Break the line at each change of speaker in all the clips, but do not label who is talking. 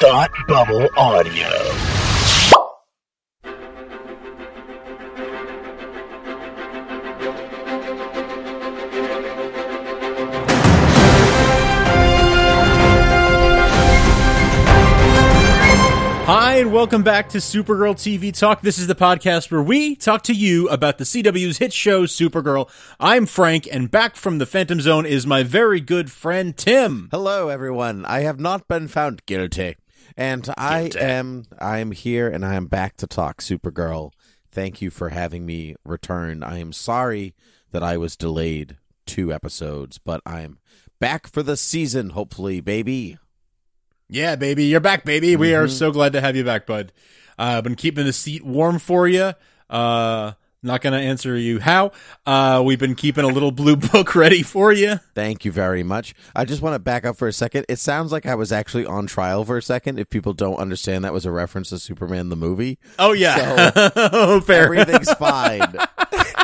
Thought Bubble Audio.
Hi, and welcome back to Supergirl TV Talk. This is the podcast where we talk to you about the CW's hit show, Supergirl. I'm Frank, and back from the Phantom Zone is my very good friend, Tim.
Hello, everyone. I have not been found guilty, and I am. I am here, and I am back to talk Supergirl. Thank you for having me return. I am sorry that I was delayed two episodes, but I'm back for the season. Hopefully, baby.
Yeah, baby, you're back, baby. We
Mm-hmm.
are so glad to have you back, bud. Uh, I've been keeping the seat warm for you. Uh, not gonna answer you how. Uh, we've been keeping a little blue book ready for you.
Thank you very much. I just want to back up for a second. It sounds like I was actually on trial for a second. If people don't understand, that was a reference to Superman the movie.
Oh yeah, oh, fair.
Everything's fine.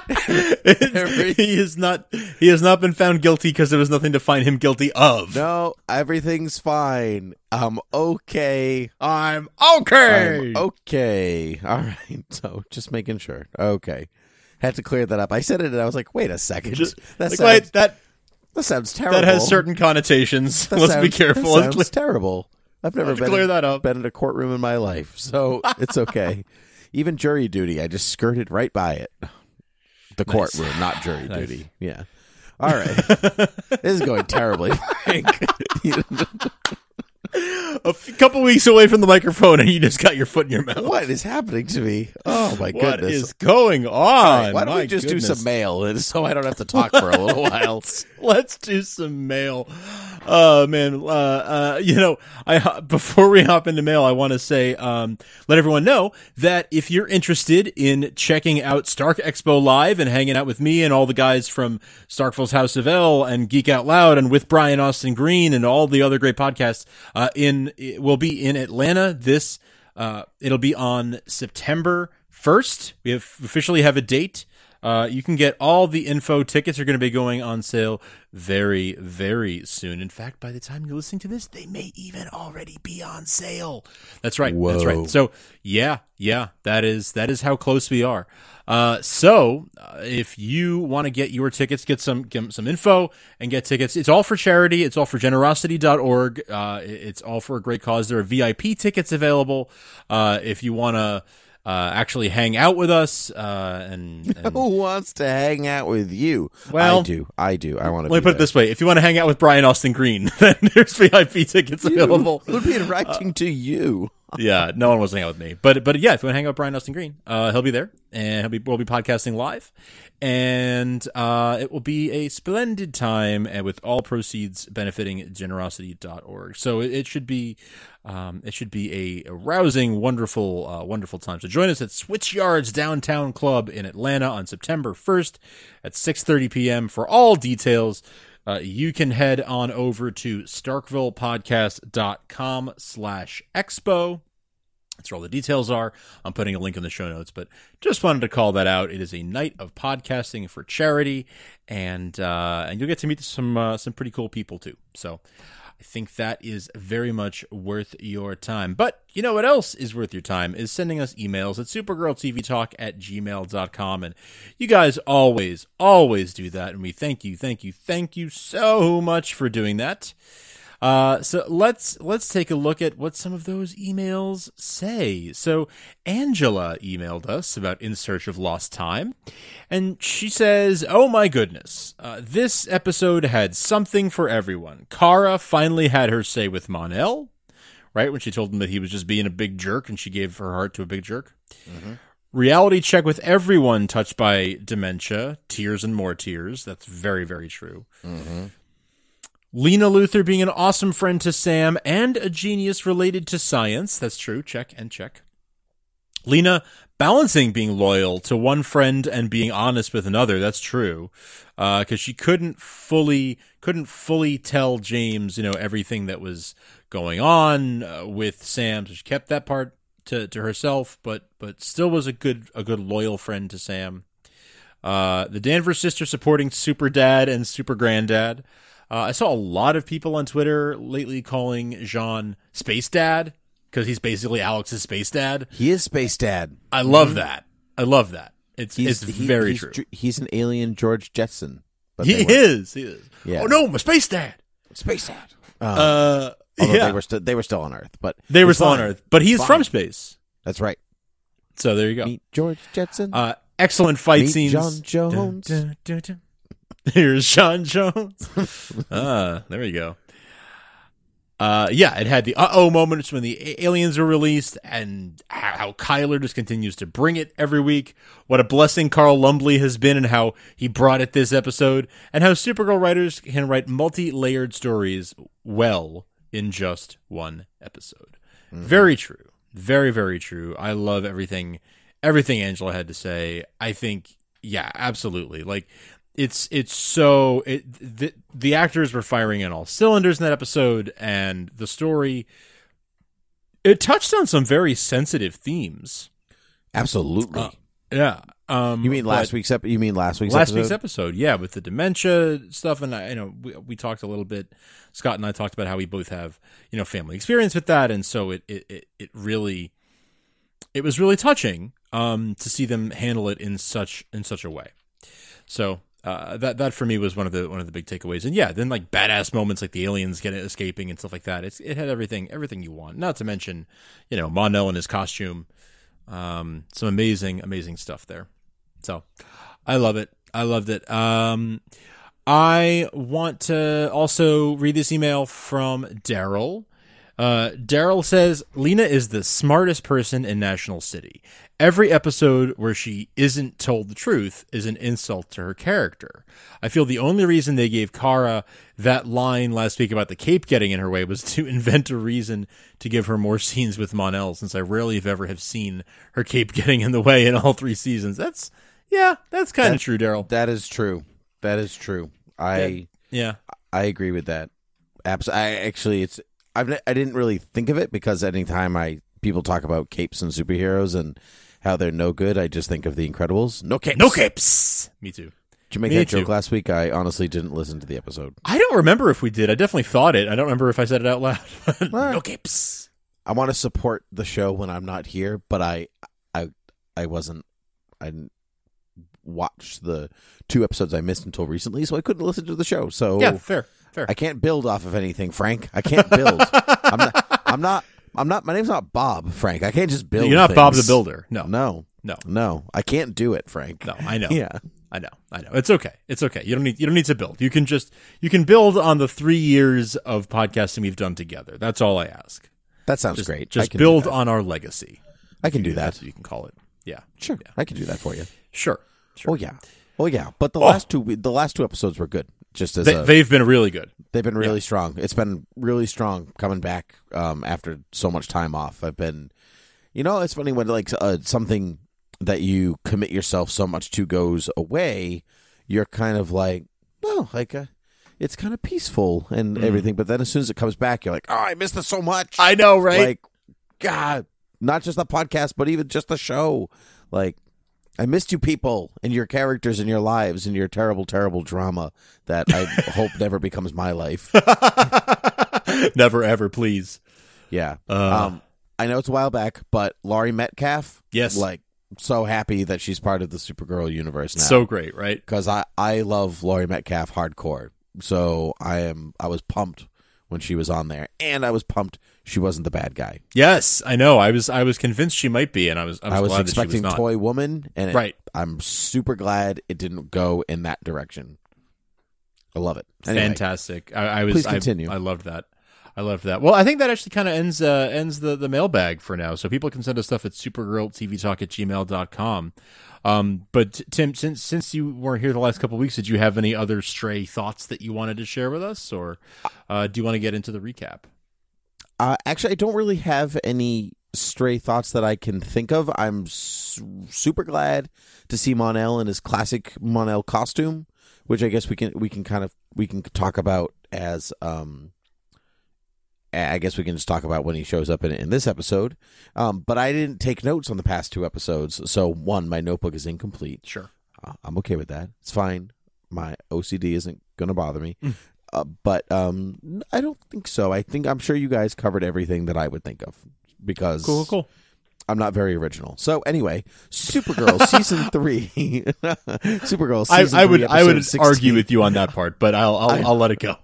He is not. He has not been found guilty because there was nothing to find him guilty of.
No, everything's fine. I'm okay.
I'm okay.
I'm okay. All right. So just making sure. Okay. Had to clear that up. I said it and I was like, wait a second.
Just-
that,
like,
sounds,
wait, that
that sounds terrible.
that has certain connotations.
That
Let's be careful.
That sounds terrible. I've never been,
clear
in,
that up.
been in a courtroom in my life. So it's okay. Even jury duty, I just skirted right by it. The courtroom, not jury
Nice.
duty. Yeah. All right. this is going terribly, Frank.
a f- couple weeks away from the microphone, and you just got your foot in your mouth.
what is happening to me? Oh my
What
goodness.
is going on?
Right, why don't
My
we just
goodness.
do some mail and so I don't have to talk for a little while?
Let's do some mail. Oh man, uh, uh, you know, I before we hop into mail, I want to say, um, let everyone know that if you're interested in checking out Stark Expo live and hanging out with me and all the guys from Starkville's House of El and Geek Out Loud and with Brian Austin Green and all the other great podcasts, uh, in will be in Atlanta this. Uh, it'll be on September first. We have officially have a date. Uh, you can get all the info. Tickets are going to be going on sale very, very soon. In fact, by the time you're listening to this, they may even already be on sale. That's right. That's right. So yeah, yeah, that is that is how close we are. Uh, so uh, if you want to get your tickets, get some get some info and get tickets. It's all for charity. It's all for generosity.org. Uh, it- it's all for a great cause. There are VIP tickets available. Uh, if you want to uh, actually hang out with us uh, and, and
Who wants to hang out with you?
Well-
I do. I do. I want to.
let me put it this way: if you want to hang out with Brian Austin Green, then there's VIP tickets available.
Who'd be directing to you?
Yeah, no one wants to hang out with me, but but yeah, if you want to hang out with Brian Austin Green, uh, he'll be there, and he'll be we'll be podcasting live, and uh, it will be a splendid time, and with all proceeds benefiting generosity.org. So it, it should be. Um, it should be a, a rousing, wonderful, uh, wonderful time. So join us at Switchyards Downtown Club in Atlanta on September 1st at 6:30 p.m. For all details, uh, you can head on over to starkvillepodcast.com slash expo. That's where all the details are. I'm putting a link in the show notes, but just wanted to call that out. It is a night of podcasting for charity, and uh, and you'll get to meet some uh, some pretty cool people too. So I think that is very much worth your time. But you know what else is worth your time is sending us emails at supergirltvtalk at gmail.com. And you guys always, always do that. And we thank you, thank you, thank you so much for doing that. Uh, so let's let's take a look at what some of those emails say. So Angela emailed us about In Search of Lost Time, and she says, "Oh my goodness, uh, this episode had something for everyone. Kara finally had her say with Mon-El, right when she told him that he was just being a big jerk, and she gave her heart to a big jerk." Reality check with everyone touched by dementia, tears and more tears. That's very, very true. Lena Luthor being an awesome friend to Sam and a genius related to science. That's true. Check and check. Lena balancing being loyal to one friend and being honest with another. That's true. Because she couldn't fully couldn't fully tell James, you know, everything that was going on uh, with Sam. So she kept that part to, to herself, but but still was a good a good loyal friend to Sam. Uh, the Danvers sister supporting Super Dad and Super Granddad. Uh, I saw a lot of people on Twitter lately calling J'onn Space Dad, because he's basically Alex's space dad.
He is Space Dad.
I love that. I love that. It's
He's
it's
he-
very
he's,
true.
He's an alien George Jetson. But
He is. He is.
Yeah.
Oh no, my space dad.
Space Dad. Uh,
Uh,
although
yeah,
they were still they were still on Earth, but
they were still on. Earth, but he's
Fine.
from space.
That's right.
So there you go.
Meet George Jetson.
Uh, excellent fight
Meet
scenes.
J'onn J'onzz.
Dun, dun, dun. Here's J'onn J'onzz. uh, there we go. Uh, yeah, it had the uh oh moments when the a- aliens were released, and how, how Chyler just continues to bring it every week. What a blessing Carl Lumbly has been, and how he brought it this episode, and how Supergirl writers can write multi layered stories well in just one episode. Very true. Very, very true. I love everything everything Angela had to say. I think yeah, absolutely. Like it's it's so it the, the actors were firing in all cylinders in that episode and the story it touched on some very sensitive themes.
Absolutely.
Uh, Yeah. Um
you mean last week's episode? You mean last week's
last
episode?
week's episode, yeah, with the dementia stuff, and I, you know, we, we talked a little bit. Scott and I talked about how we both have, you know, family experience with that, and so it it it, it really, it was really touching um, to see them handle it in such in such a way. So uh, that that for me was one of the one of the big takeaways, and yeah, then like badass moments like the aliens getting escaping and stuff like that. It's it had everything everything you want. Not to mention, you know, Mon-El and his costume. Um, some amazing amazing stuff there. So I love it. I loved it. Um, I want to also read this email from Daryl. Uh, Daryl says Lena is the smartest person in National City. Every episode where she isn't told the truth is an insult to her character. I feel the only reason they gave Kara that line last week about the cape getting in her way was to invent a reason to give her more scenes with Mon-El, since I rarely, if ever, have seen her cape getting in the way in all three seasons. That's yeah, that's kind of true, Daryl.
That is true. That is true. I
Yeah,
I agree with that. Abs- I actually, it's I've I didn't really think of it because anytime I people talk about capes and superheroes and how they're no good, I just think of the Incredibles. No capes.
no capes. Me too.
Did you make
Me
that
too.
joke last week? I honestly didn't listen to the episode.
I don't remember if we did. I definitely thought it. I don't remember if I said it out loud. no capes.
I want to support the show when I'm not here, but I I I wasn't I didn't watch the two episodes I missed until recently, so I couldn't listen to the show. So
Yeah, fair, fair.
I can't build off of anything, Frank. I can't build. I'm not. I'm not. I'm not. My name's not Bob, Frank. I can't just build.
You're not Bob the. Builder. No,
No,
no,
no. I can't do it, Frank.
no. I know.
Yeah.
I know. I know. It's okay. It's okay. You don't need. You don't need to build. You can just. You can build on the three years of podcasting we've done together. That's all I ask.
That sounds
Just,
great.
Just build on our legacy.
I can do that.
you can call it. Yeah.
Sure. Yeah. I can do that for you.
Sure. Sure.
Oh yeah. Oh yeah. But the oh. last two, the last two episodes were good. Just as
They,
a,
they've been really good.
they've been really strong. It's been really strong coming back um, after so much time off. I've been, you know, it's funny when like uh, something that you commit yourself so much to goes away, you're kind of like, oh, like uh, it's kind of peaceful and everything. But then as soon as it comes back, you're like, oh, I missed this so much.
I know, right?
Like, God, not just the podcast, but even just the show. Like, I missed you people and your characters and your lives and your terrible, terrible drama that I hope never becomes my life.
Never ever, please.
Yeah.
Uh.
um, I know it's a while back, but Laurie Metcalf,
Yes.
like, so happy that she's part of the Supergirl universe now.
So great, right?
because I I love Laurie Metcalf hardcore, so I am I was pumped when she was on there, and I was pumped she wasn't the bad guy.
Yes, I know. I was. I was convinced she might be, and I was. I was,
I was
glad that
expecting
she was not.
Toy Woman, and it-
Right.
I'm super glad it didn't go in that direction. I love it. Anyway,
Fantastic. I, I was.
Please
I-
continue.
I, loved that. I loved that. Well, I think that actually kind of ends uh, ends the, the mailbag for now. So people can send us stuff at supergirltvtalk at gmail.com. Um, but Tim, since since you weren't here the last couple weeks, did you have any other stray thoughts that you wanted to share with us, or uh, do you want to get into the recap?
Uh, actually, I don't really have any stray thoughts that I can think of. I'm su- super glad to see Mon-El in his classic Mon-El costume, which I guess we can we can kind of we can talk about as um. I guess we can just talk about when he shows up in, in this episode. Um, but I didn't take notes on the past two episodes, so one, my notebook is incomplete.
Sure.
Uh, I'm okay with that. It's fine. My OCD isn't going to bother me. Uh, but um, I don't think so. I think I'm sure you guys covered everything that I would think of. because
Cool, cool.
I'm not very original. So anyway, Supergirl season three. Supergirl
I,
season
I would
three,
I would
episode
argue with you on that part, but I'll I'll,
I-
I'll let it go.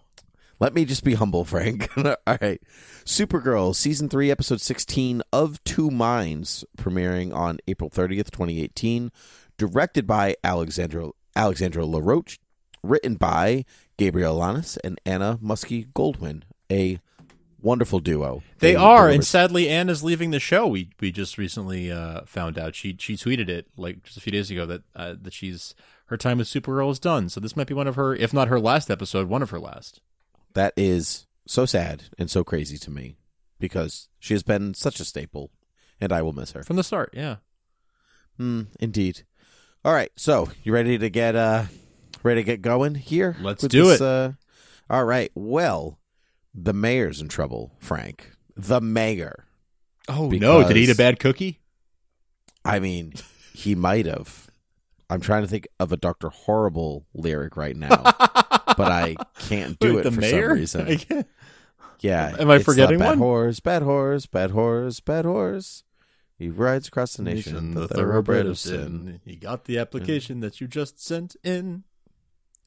Let me just be humble, Frank. All right. Supergirl season 3 episode 16 of Two Minds premiering on April 30th, 2018, directed by Alexandra Alexandra LaRoche, written by Gabriel Llanas and Anna Musky-Goldwyn, a wonderful duo.
They
They
are, and sadly, Anna's leaving the show. We we just recently uh, found out. She she tweeted it like just a few days ago that uh, that she's her time with Supergirl is done. So this might be one of her, if not her last episode, one of her last.
That is so sad and so crazy to me because she has been such a staple and I will miss her.
From the start, yeah.
Hmm, indeed. All right, so you ready to get uh ready to get going here?
Let's do
this,
it.
Uh, all right. Well, the mayor's in trouble, Frank. The mayor.
Oh no! Did he eat a bad cookie?
I mean, he might have. I'm trying to think of a Doctor Horrible lyric right now, but I can't do
Wait,
it for
mayor?
some reason. Yeah.
Am I forgetting
bad
one?
horse, bad horse, bad horse, bad horse. He rides across the nation,
the thoroughbred of sin. He got the application that you just sent in.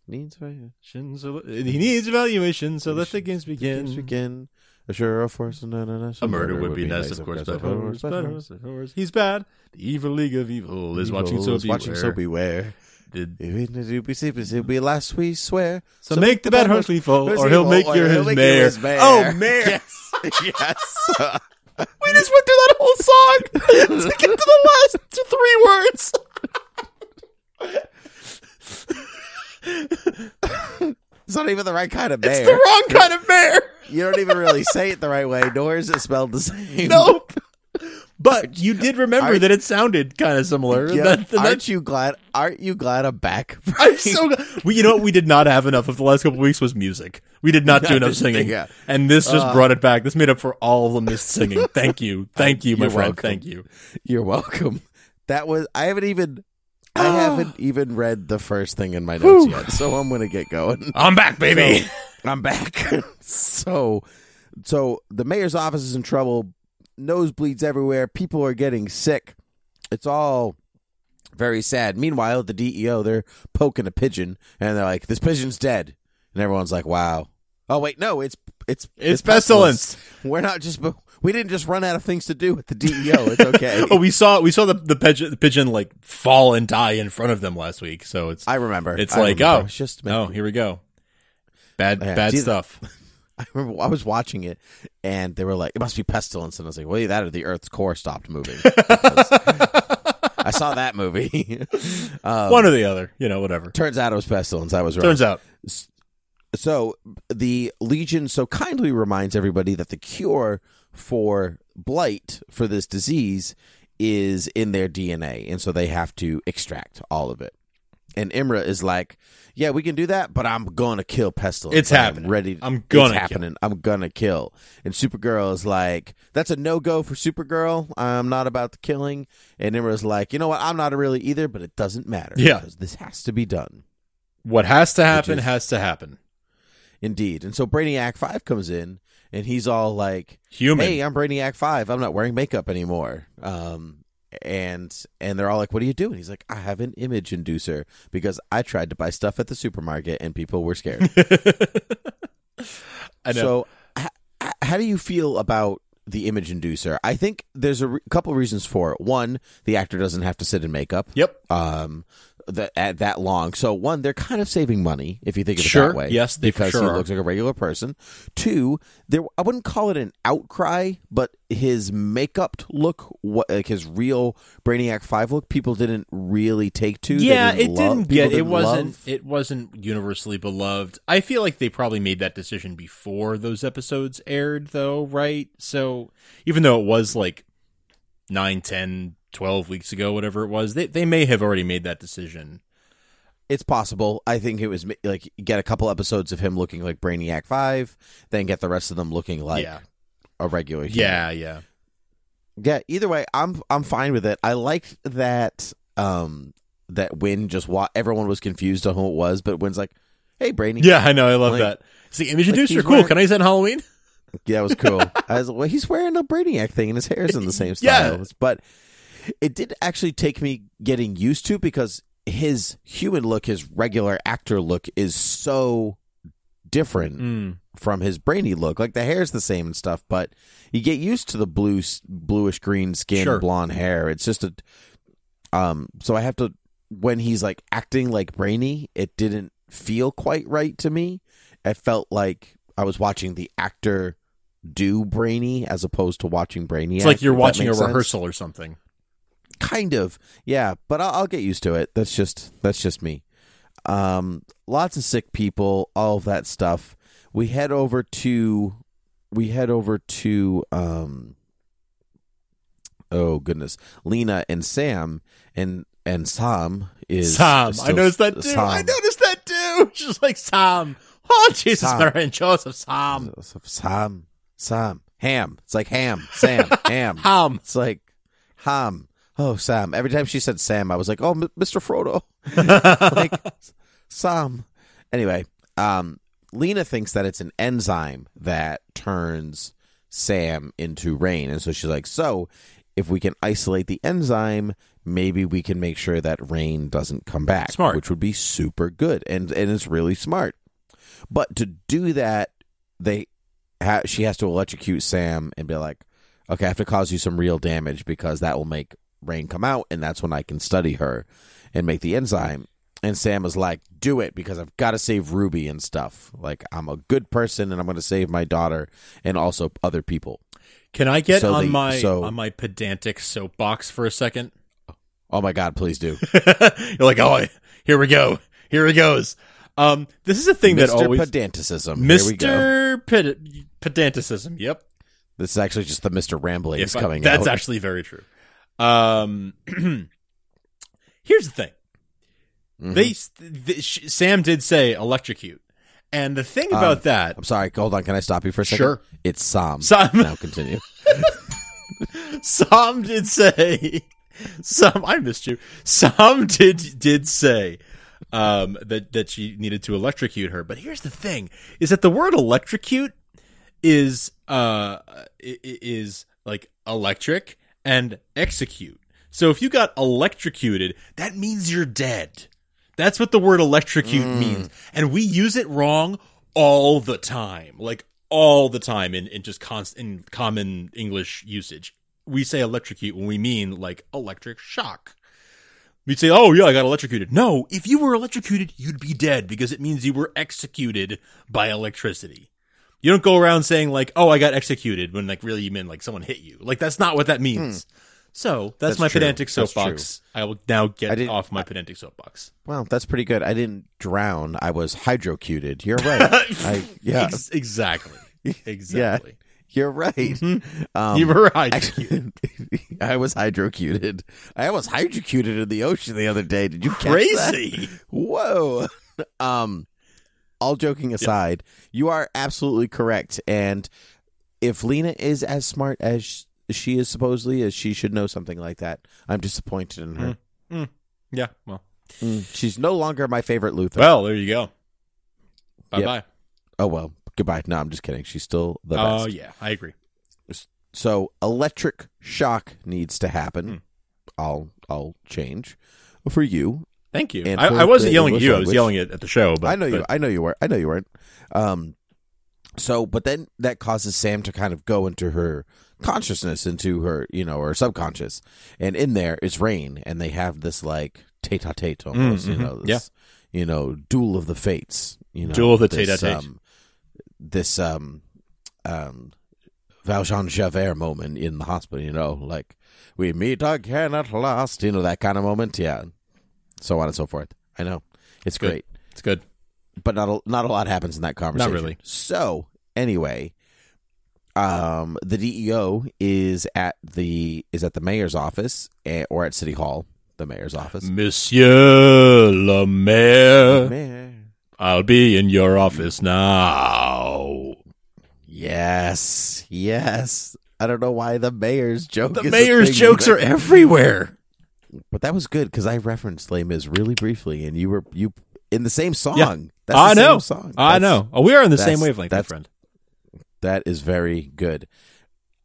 Needs right.
So he needs evaluation, so let the games begin.
Games begin. A sure force. No, no, no.
A murder would be nice, of course, but horrors, but but horrors. He's bad. The evil league of evil is watching, so beware.
watching, so beware.
Did-
be be last we swear.
So, make the bad horse fall, or he'll make you his mayor.
his mayor.
Oh, mayor!
Yes, yes.
We just went through that whole song to get to the last two, three words.
it's not even the right kind of mayor.
It's the wrong kind of mayor.
You don't even really say it the right way, nor is it spelled the same.
Nope. But you did remember
I-
that it sounded kind of similar.
Yeah,
That- that-
aren't you glad? Aren't you glad I'm back?
I'm so glad. We, you know what we did not have enough of the last couple weeks was music. We did not do enough singing,
Yeah.
and this just
Uh,
brought it back. This made up for all the missed singing. Thank you, thank you, my friend.
welcome.
Thank you.
You're welcome. That was. I haven't even. I oh. haven't even read the first thing in my notes yet, so I'm gonna get going.
I'm back, baby.
I'm back. so, so the mayor's office is in trouble. Nosebleeds everywhere. People are getting sick. It's all very sad. Meanwhile, the DEO they're poking a pigeon, and they're like, "This pigeon's dead," and everyone's like, "Wow." Oh wait, no, it's it's
It's pestilence.
We're not just we didn't just run out of things to do with the DEO. It's okay.
oh, we saw we saw the the pigeon, the pigeon like fall and die in front of them last week. So it's
I remember.
it's
I
like
remember.
oh
it's just
oh here we go. Bad
Yeah,
bad stuff.
I remember I was watching it, and they were like, "It must be pestilence," and I was like, "Well, that or the Earth's core stopped moving." I saw that movie. um,
One or the other, you know, whatever.
turns out it was pestilence. I was wrong.
Turns out,
so the Legion so kindly reminds everybody that the cure for blight for this disease is in their DNA, and so they have to extract all of it. And Imra is like, "Yeah, we can do that, but I'm gonna kill pestilence.
It's happening.
Ready?
I'm gonna
happening. I'm gonna kill." And Supergirl is like, "That's a no go for Supergirl. I'm not about the killing." And Imra's like, "You know what? I'm not really either, but it doesn't matter.
Yeah.
because this has to be done."
what has to happen
is-
has to happen.
Indeed. And so Brainiac 5 comes in and he's all like,
Human.
"Hey, I'm Brainiac 5. I'm not wearing makeup anymore." Um and and they're all like, "What are you doing?" He's like, "I have an image inducer because I tried to buy stuff at the supermarket and people were scared."
I know.
So, h- h- how do you feel about the image inducer? I think there's a re- couple reasons for it. One, the actor doesn't have to sit in makeup.
yep.
Um, that at that long. So one, they're kind of saving money if you think of it
Sure.
that way.
Yes, they
because
sure
he looks like a regular person. Two, there I wouldn't call it an outcry, but his makeup look, what like his real Brainiac Five look, people didn't really take to.
Yeah,
didn't
it
love-
didn't get. It
didn't
wasn't.
love.
It wasn't universally beloved. I feel like they probably made that decision before those episodes aired, though, right? So even though it was like 9, 10, 12 weeks ago, whatever it was, they they may have already made that decision.
It's possible. I think it was like get a couple episodes of him looking like Brainiac Five, then get the rest of them looking like
yeah,
a regular. human.
yeah, yeah.
Yeah, either way, I'm I'm fine with it. I liked that um that Winn just wa- everyone was confused on who it was, but Winn's like, "Hey, Brainy."
Yeah, I know. I love
Like-
that. The image
like
inducer. Cool.
wearing-
Can I use that on Halloween?
Yeah, it was cool. I was, well, he's wearing a Brainiac thing, and his hair's in the same style. Yeah. But it did actually take me getting used to because his human look, his regular actor look, is so different
Mm.
from his brainy look. Like the hair's the same and stuff, but you get used to the blue, bluish green skin,
Sure.
blonde hair. It's just a, um. So I have to when he's like acting like brainy, it didn't feel quite right to me. It felt like I was watching the actor do brainy as opposed to watching brainy.
It's like you're watching a rehearsal or something.
Kind of yeah but I'll, I'll get used to it. That's just that's just me. Um lots of sick people all of that stuff. We head over to we head over to um oh goodness. Lena and sam and and sam is
Sam, I noticed that too. I noticed that too. She's like Sam. Oh Jesus,
Sam.
Mary and Joseph, Sam,
sam. Sam. Ham. It's like ham. Sam. Ham.
Ham.
it's like ham oh sam. Every time she said sam i was like oh M- mr frodo. Like some anyway um lena thinks that it's an enzyme that turns sam into Reign. And so she's like so if we can isolate the enzyme maybe we can make sure that Reign doesn't come back
Smart.
which would be super good. And and it's really smart. But to do that they ha- she has to electrocute sam and be like okay i have to cause you some real damage because that will make Reign come out and that's when i can study her and make the enzyme and Sam was like, "Do it because I've got to save Ruby and stuff. Like I'm a good person and I'm going to save my daughter and also other people."
Can I get
So
on
they-
my
so-
on my pedantic soapbox for a second?
Oh my god, please do.
You're like, oh, here we go, here it goes. Um, this is a thing that
Mr.
always
Pedanticism. Here we go.
Mr. Ped- pedanticism. Yep,
This is actually just the Mr. Ramblings
If I-
coming
that's
out.
actually very true. Um, here's the thing.
Mhm.
They, th sh- Sam did say electrocute, and the thing about
Um,
that,
I'm sorry. Hold on. Can I stop you for a second?
Sure.
It's Sam.
Sam,
Now continue.
Sam did say, Sam, I missed you. Sam did did say um, that that she needed to electrocute her. But here's the thing: is that the word electrocute is uh is like electric and execute. So if you got electrocuted, that means you're dead. That's what the word electrocute mm. means. And we use it wrong all the time. Like all the time in, in just const in common English usage. We say electrocute when we mean like electric shock. We'd say, "Oh yeah, I got electrocuted." No, if you were electrocuted, you'd be dead because it means you were executed by electricity. You don't go around saying like, "Oh, I got executed," when like really you mean like someone hit you. Like that's not what that means. So that's,
That's
my
true.
pedantic soapbox. I will now get off my pedantic soapbox.
Well, that's pretty good. I didn't drown. I was hydrocuted. You're right. I, yeah,
Ex- exactly. Exactly.
you're right. Um,
you were right.
Actually, I was hydrocuted. I was hydrocuted in the ocean the other day. Did you catch that?
Crazy.
Whoa. um, all joking aside, you are absolutely correct. And if Lena is as smart as she is supposedly, as she should know something like that, I'm disappointed in her.
Yeah. Well.
Mm. She's no longer my favorite Luthor.
Well, there you go. Bye bye.
oh well. Goodbye. No, I'm just kidding. She's still the best.
Oh
best.
yeah, I agree.
So electric shock needs to happen.
Hmm.
I'll I'll change for you.
Thank you. I, I wasn't yelling at you. I was yelling at, at the show. But
I know you. I know you were. I know you weren't. Um, so, but then that causes Sam to kind of go into her consciousness, into her, you know, her subconscious, and in there is Reign, and they have this like tete-a-tete almost, you
mhm.
know, this, you know, duel of the fates, you know,
Duel of the
this,
tete-a-tete.
Um, this um, um, Valjean Javert moment in the hospital, you know, like we meet again at last, you know, that kind of moment, yeah, so on and so forth. I know it's
Good.
great
It's good.
but not a, not a lot happens in that conversation.
Not really.
So anyway, um, the DEO is at the is at the mayor's office eh, or at City Hall, the mayor's office.
Monsieur le Maire,
Mayor.
I'll be in your office now.
Yes, yes. I don't know why the mayor's joke.
The mayor's jokes are everywhere.
But that was good because I referenced Les Mis really briefly, and you were you in the same song.
Yeah.
That's
I
the
know.
Same song.
I
That's-
know. Oh, we are in the same wavelength, my friend.
That is very good.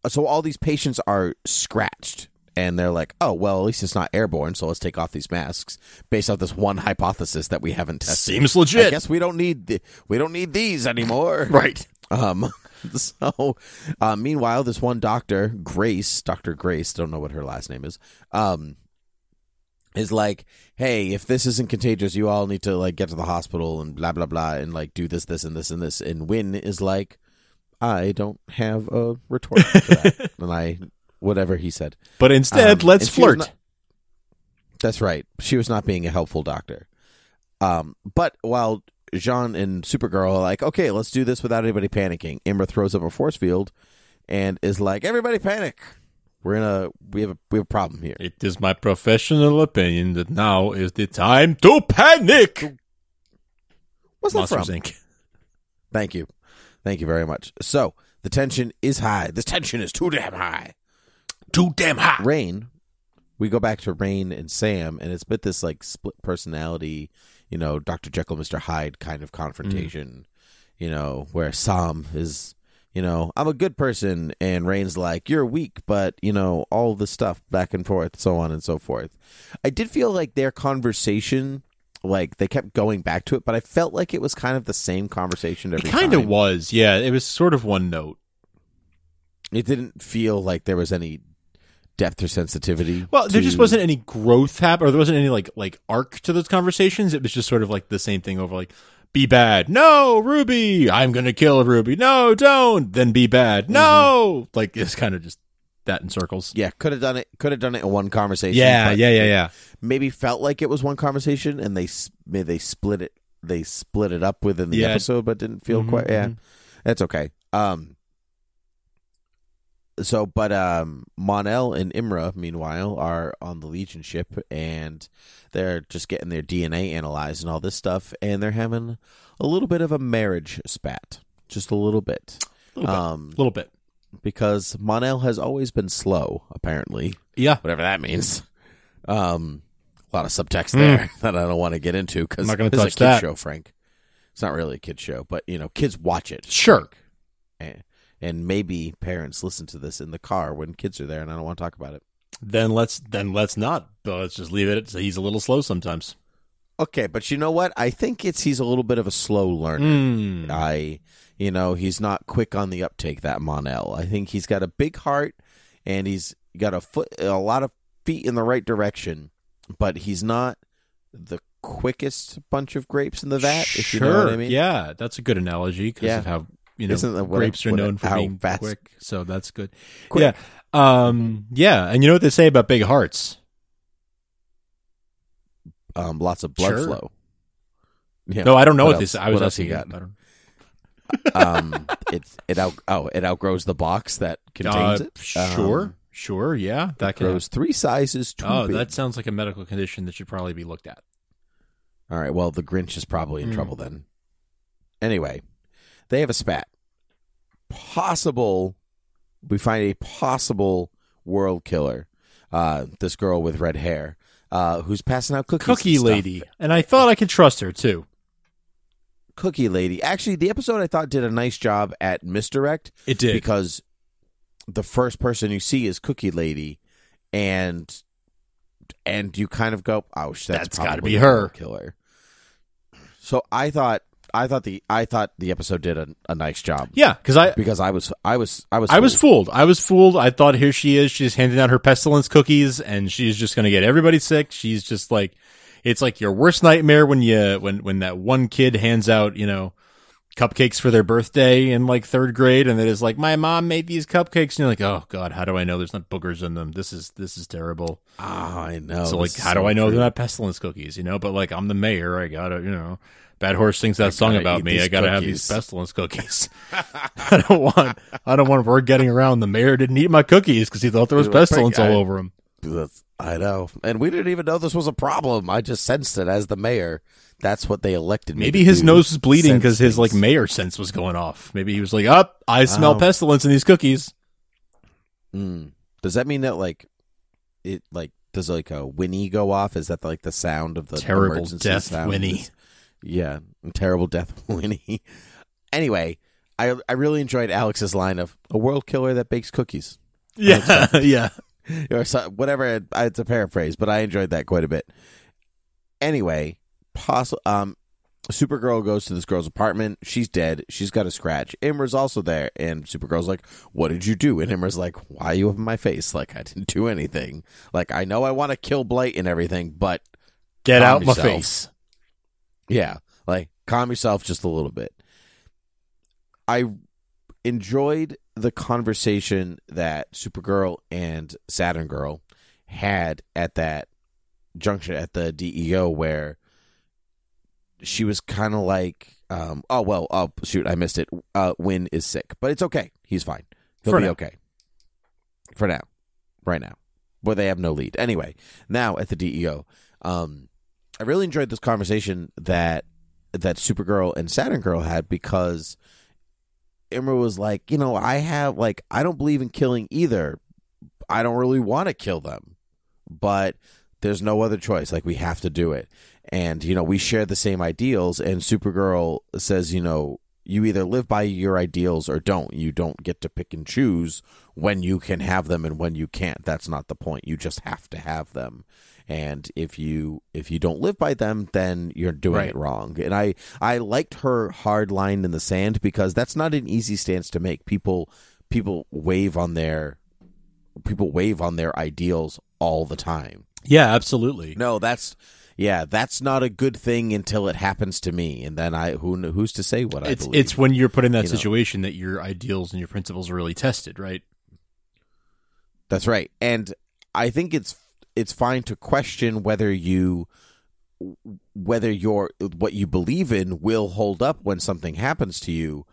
So all these patients are scratched and they're like, "Oh, well, at least it's not airborne, so let's take off these masks." Based off this one hypothesis that we haven't tested.
Seems
I
legit.
guess we don't need the, we don't need these anymore.
Right.
Um, so, uh, meanwhile, this one doctor, Grace, Doctor Grace, don't know what her last name is, um, is like, hey, if this isn't contagious, you all need to like get to the hospital and blah blah blah, and like do this, this, and this, and this. And Winn is like, I don't have a retort for that, and I whatever he said.
But instead,
Um,
let's
and she was
flirt.
not- That's right. She was not being a helpful doctor. Um, but while J'onn and Supergirl are like, okay, let's do this without anybody panicking, Imra throws up a force field and is like, everybody panic. We're in a we have a we have a problem here.
It is my professional opinion that now is the time to panic.
What's that
Monsters
from?
Inc.
Thank you, thank you very much. So the tension is high. This tension is too damn high.
Too damn high.
Reign, we go back to Reign and Sam, and it's been this like split personality, you know, Dr. Jekyll, Mr. Hyde kind of mm. confrontation, you know, where Sam is, you know, I'm a good person, and Reign's like, you're weak, but, you know, all the stuff back and forth, so on and so forth. I did feel like their conversation, like they kept going back to it, but I felt like it was kind of the same conversation every time.
It kind of was, yeah. It was sort of one note.
It didn't feel like there was any depth or sensitivity.
Well, there just wasn't any growth happen, or there wasn't any like like arc to those conversations. It was just sort of like the same thing over like, be bad, no, Ruby, I'm gonna kill Ruby, no, don't, then be bad, no, like it's kind of just that in circles.
Yeah, could have done it. Could have done it in one conversation.
Yeah, yeah, yeah, yeah.
Maybe felt like it was one conversation, and they maybe they split it. They split it up within the
Yeah.
episode, but didn't feel
Mhm,
quite. Yeah,
mhm.
that's okay. Um. So, but um, Mon-El and Imra, meanwhile, are on the Legion ship, and they're just getting their DNA analyzed and all this stuff, and they're having a little bit of a marriage spat, just a little bit,
A little bit.
um,
little bit.
because Mon-El has always been slow, apparently
Yeah,
whatever that means. Um, a lot of subtext there that I don't want to get into because
Hmm. I'm not gonna
it's a
touch
kid
that.
show, Frank. It's not really a kid show, but you know, kids watch it,
sure.
and, and maybe parents listen to this in the car when kids are there, and I don't want to talk about it.
Then let's then let's not. But let's just leave it. at He's a little slow sometimes.
Okay, but you know what? I think it's he's a little bit of a slow learner.
Mm.
I, you know, he's not quick on the uptake. That Mon-El, I think he's got a big heart, and he's got a foot, a lot of feet in the right direction, but he's not the quickest bunch of grapes in the vat. If
sure.
you know what I mean.
Yeah, that's a good analogy because
Yeah.
of how you know
Isn't that what-
grapes are
what-
known for being
fast-
quick. So that's good.
Quick.
Yeah. Um. Yeah, and you know what they say about big hearts?
um, lots of blood
Sure.
flow. Yeah.
No, I don't know what,
What else-
say. I was
what else
asking
you
you.
got?
I don't-
um, it it out oh it outgrows the box that contains
Uh,
it.
Sure.
Um,
sure. Yeah. That
grows three sizes too
Oh,
big.
that sounds like a medical condition that should probably be looked at.
All right. Well, the Grinch is probably in
Mm.
trouble then. Anyway, they have a spat. Possible. We find a possible world killer. Uh, this girl with red hair, uh, who's passing out cookies. and
Cookie
stuff.
lady, and I thought I could trust her too.
Cookie lady. Actually, the episode I thought did a nice job at misdirect.
It did.
because the first person you see is Cookie Lady, and and you kind of go, "Oh, that's,
That's gotta be her.
killer." So I thought, I thought the I thought the episode did a, a nice job
yeah, because I
because I was I was I was
I was
fooled.
fooled. I was fooled. I thought here she is. She's handing out her pestilence cookies, and she's just going to get everybody sick. She's just like, it's like your worst nightmare when you when when that one kid hands out, you know, cupcakes for their birthday in like third grade, and it is like, my mom made these cupcakes, and you're like, oh god, how do I know there's not boogers in them? This is this is terrible.
Oh, I know.
so like, how do
so
I know
true.
they're not pestilence cookies? You know, but like, I'm the mayor. I gotta, you know. Bad Horse sings that song about me. I gotta have these pestilence cookies. I don't want. I don't want word getting around. The mayor didn't eat my cookies because he thought there was pestilence all over him.
I know, and we didn't even know this was a problem. I just sensed it as the mayor. That's what they elected me.
Maybe his
do.
nose was bleeding because his like mayor sense was going off. Maybe he was like, "Up, I smell
Oh.
pestilence in these cookies."
Mm. Does that mean that like it like does like a whinny go off? Is that like the sound of the
Terrible death
sound?
whinny.
Yeah, terrible death whinny. anyway, I I really enjoyed Alex's line of a world killer that bakes cookies.
Yeah, yeah.
or so, whatever. It's a paraphrase, but I enjoyed that quite a bit. Anyway, poss- um, Supergirl goes to this girl's apartment. She's dead. She's got a scratch. Imra's also there, and Supergirl's like, "What did you do?" And Imra's like, "Why are you up in my face? Like I didn't do anything. Like I know I want to kill Blight and everything, but
Get out my
yourself.
face.
Yeah, like calm yourself just a little bit." I enjoyed the conversation that Supergirl and Saturn Girl had at that junction at the DEO where she was kind of like, um, oh well, oh shoot, I missed it. Uh, Winn is sick, but it's okay. He's fine. He'll
For
be
now.
okay. For now, right now, where they have no lead anyway. Now at the DEO, um, I really enjoyed this conversation that that Supergirl and Saturn Girl had because Imra was like, you know, I have like I don't believe in killing either. I don't really want to kill them, but there's no other choice. Like we have to do it. And you know, we share the same ideals and Supergirl says, you know, you either live by your ideals or don't. You don't get to pick and choose when you can have them and when you can't. That's not the point. You just have to have them. And if you if you don't live by them, then you're doing
Right.
it wrong. And I I liked her hard line in the sand because that's not an easy stance to make. People people wave on their people wave on their ideals all the time.
Yeah, absolutely.
No, that's yeah, that's not a good thing until it happens to me, and then I who who's to say what I
it's
believe?
it's when you're put in that
You know.
situation that your ideals and your principles are really tested, right?
That's right. And I think it's it's fine to question whether you whether your what you believe in will hold up when something happens to you,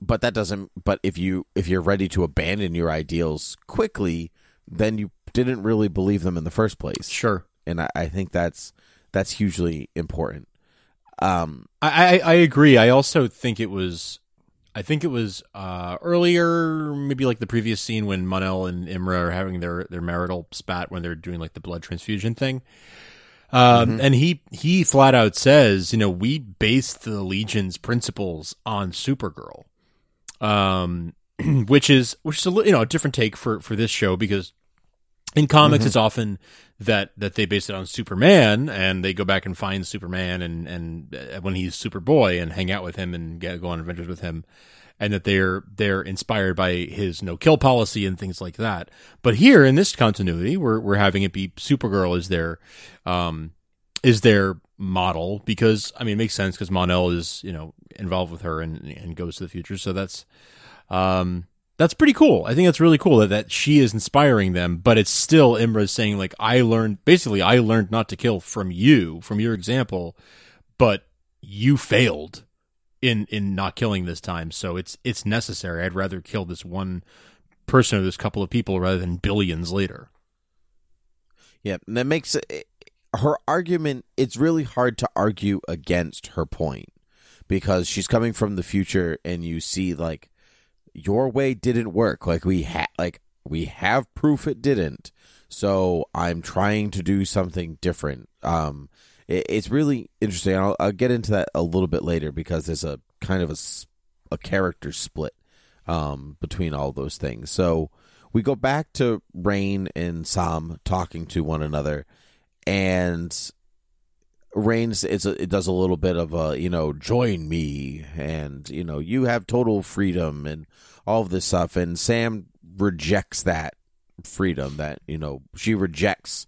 but that doesn't but if you if you're ready to abandon your ideals quickly, then you didn't really believe them in the first place.
Sure.
And I, I think that's that's hugely important. Um
I, I I agree. I also think it was, I think it was uh, earlier, maybe like the previous scene when Mon-El and Imra are having their their marital spat when they're doing like the blood transfusion thing. Um, And he he flat out says, you know, we based the Legion's principles on Supergirl, um, which is which is a you know a different take for for this show because in comics it's often that that they base it on Superman and they go back and find Superman and and uh, when he's Superboy and hang out with him and get, go on adventures with him and that they're they're inspired by his no kill policy and things like that. But here in this continuity, we're we're having it be Supergirl is their um is their model because I mean it makes sense because Mon-El is you know involved with her and and goes to the future, so that's um that's pretty cool. I think that's really cool that, that she is inspiring them, but it's still Imra saying like I learned basically I learned not to kill from you, from your example, but you failed in in not killing this time. So it's it's necessary. I'd rather kill this one person or this couple of people rather than billions later.
Yeah, and that makes it, her argument. It's really hard to argue against her point because she's coming from the future, and you see like your way didn't work. Like we had, like we have proof it didn't. So I'm trying to do something different. Um, it, it's really interesting. I'll, I'll get into that a little bit later because there's a kind of a, a character split um, between all those things. So we go back to Reign and Sam talking to one another, and Reign's it's a, it does a little bit of a you know join me, and you know you have total freedom and all of this stuff, and Sam rejects that freedom that you know she rejects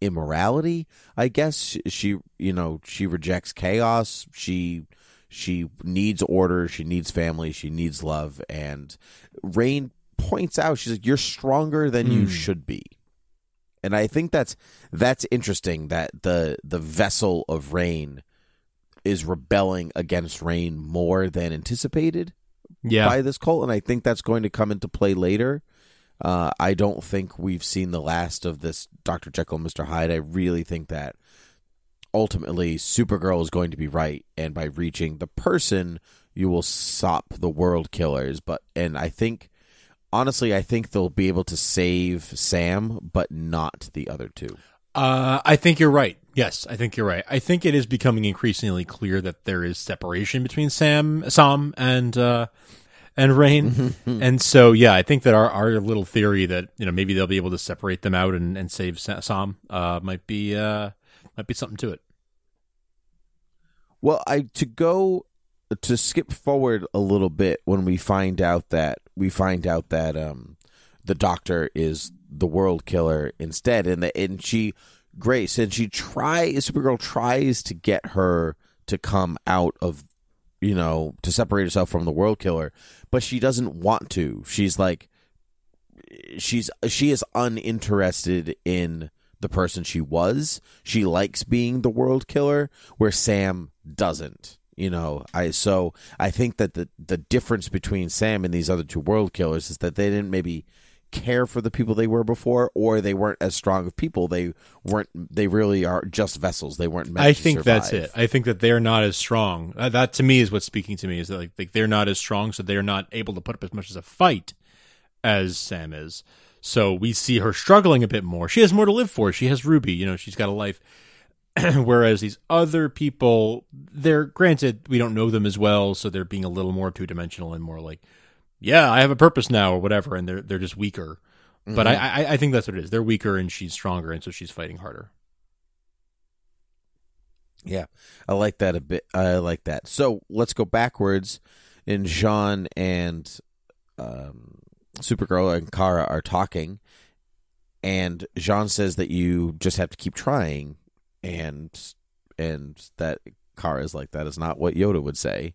immorality i guess. She, you know she rejects chaos. She she needs order. She needs family. She needs love. And Reign points out she's like you're stronger than you
Hmm.
should be and i think that's that's interesting that the the vessel of Reign is rebelling against Reign more than anticipated
Yeah.
by this cult, and I think that's going to come into play later. Uh, I don't think we've seen the last of this Dr. Jekyll and Mr. Hyde. I really think that ultimately Supergirl is going to be right, and by reaching the person, you will stop the world killers. But and I think honestly, I think they'll be able to save Sam, but not the other two.
Uh, I think you're right Yes, I think you're right. I think it is becoming increasingly clear that there is separation between Sam, Sam, and uh, and Reign, and so yeah, I think that our, our little theory that you know maybe they'll be able to separate them out and, and save Sam uh, might be uh, might be something to it.
Well, I to go to skip forward a little bit when we find out that we find out that um the doctor is the world killer instead and the, and she Grace and she tries Supergirl tries to get her to come out of you know to separate herself from the world killer but she doesn't want to. She's like she's she is uninterested in the person she was. She likes being the world killer where Sam doesn't you know i so i think that the the difference between sam and these other two world killers is that they didn't maybe care for the people they were before or they weren't as strong of people they weren't they really are just vessels they weren't
I think that's it. I think that they're not as strong. Uh, that to me is what's speaking to me is that like, like they're not as strong, so they're not able to put up as much as a fight as Sam is. So we see her struggling a bit more. She has more to live for. She has Ruby. You know, she's got a life. Whereas these other people, they're granted we don't know them as well, so they're being a little more two dimensional and more like, yeah, I have a purpose now or whatever, and they're they're just weaker. But I, I I think that's what it is. They're weaker and she's stronger, and so she's fighting harder.
Yeah, I like that a bit. I like that. So let's go backwards. And J'onn and um, Supergirl and Kara are talking, and J'onn says that you just have to keep trying, and and that Kara is like that is not what Yoda would say.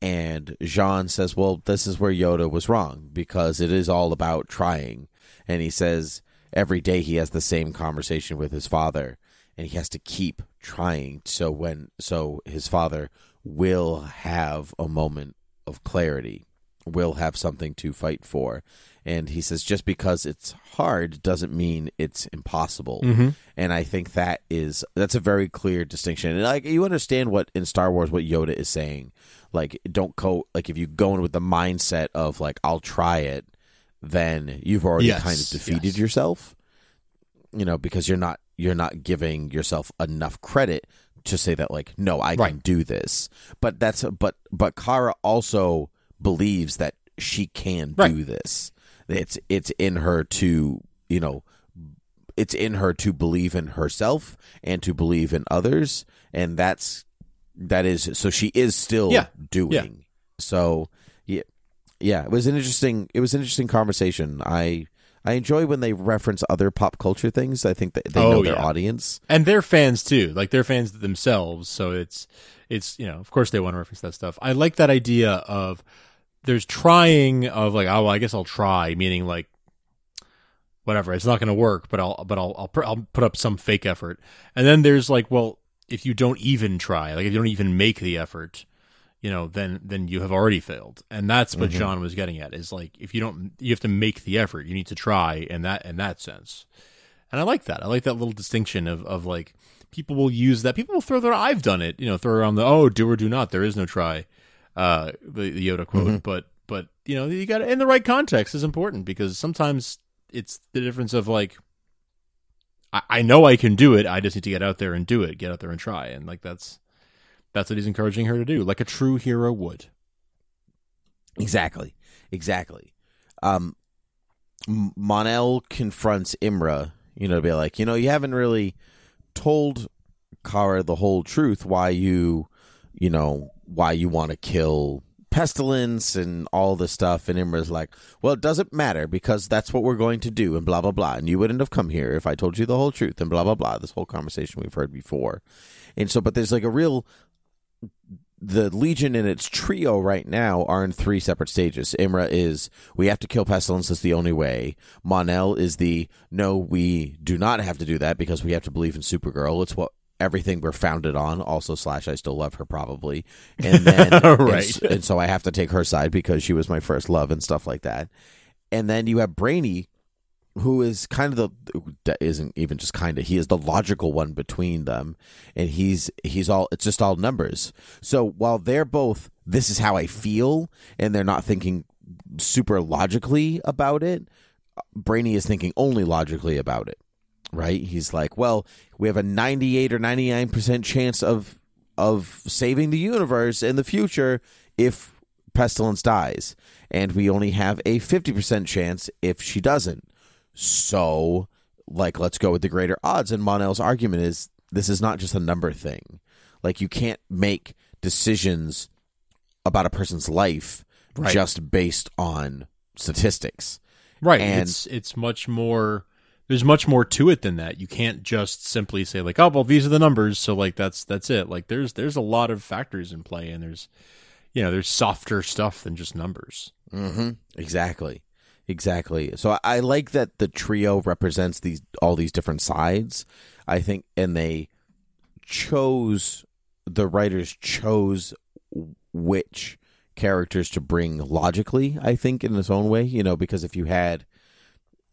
And J'onn says, "Well, this is where Yoda was wrong because it is all about trying." And he says every day he has the same conversation with his father, and he has to keep trying. So when so his father will have a moment of clarity, will have something to fight for. And he says just because it's hard doesn't mean it's impossible. Mm-hmm. And I think that is that's a very clear distinction. And like you understand what in Star Wars what Yoda is saying. Like don't go like if you go in with the mindset of like I'll try it, then you've already
Yes,
kind of defeated
yes.
yourself. You know, because you're not you're not giving yourself enough credit to say that like no, I can do this. But that's but but Kara also believes that she can do this. It's it's in her to, you know, it's in her to believe in herself and to believe in others and that's that is so she is still
Yeah.
doing
Yeah.
so yeah yeah it was an interesting it was an interesting conversation i i enjoy when they reference other pop culture things i think that they
Oh,
know their
yeah.
audience
and they're fans too. Like they're fans themselves, so it's it's you know of course they want to reference that stuff. I like that idea of there's trying of like oh well, I guess I'll try, meaning like whatever it's not going to work, but I'll but I'll I'll, pr- I'll put up some fake effort, and then there's like well if you don't even try, like if you don't even make the effort. You know, then then you have already failed, and that's what mm-hmm. J'onn was getting at. Is like if you don't, you have to make the effort. You need to try, in that in that sense. And I like that. I like that little distinction of, of like people will use that. People will throw their I've done it, you know, throw around the oh do or do not. There is no try. Uh, the, the Yoda quote, but but you know you got in the right context is important because sometimes it's the difference of like I, I know I can do it. I just need to get out there and do it. Get out there and try. And like that's that's what he's encouraging her to do, like a true hero would.
exactly exactly um Mon-El confronts imra you know to be like you know you haven't really told kara the whole truth why you you know why you want to kill pestilence and all this stuff and imra's like well it doesn't matter because that's what we're going to do and blah blah blah and you wouldn't have come here if i told you the whole truth and blah blah blah this whole conversation we've heard before and so but there's like a real the Legion and its trio right now are in three separate stages. Imra is we have to kill Pestilence. That's the only way. Mon-El is the no, we do not have to do that because we have to believe in Supergirl. It's what everything we're founded on. Also, slash I still love her probably, and then and
Right.
s- and, so I have to take her side because she was my first love and stuff like that. And then you have Brainy, who is kind of the that isn't even just kind of he is the logical one between them and he's he's all it's just all numbers so while they're both this is how i feel and they're not thinking super logically about it brainy is thinking only logically about it right? He's like, well, we have a 98 or 99% chance of of saving the universe in the future if Pestilence dies, and we only have a 50% chance if she doesn't. So, like, let's go with the greater odds. And Mon-El's argument is this is not just a number thing. Like, you can't make decisions about a person's life
Right.
just based on statistics.
Right.
And-
it's it's much more there's much more to it than that. You can't just simply say like, "Oh, well, these are the numbers, so like that's that's it." Like there's there's a lot of factors in play and there's you know, there's softer stuff than just numbers.
Mm-hmm. Exactly. Exactly. So I, I like that the trio represents these all these different sides. I think, and they chose the writers chose which characters to bring logically. I think in its own way, you know, because if you had,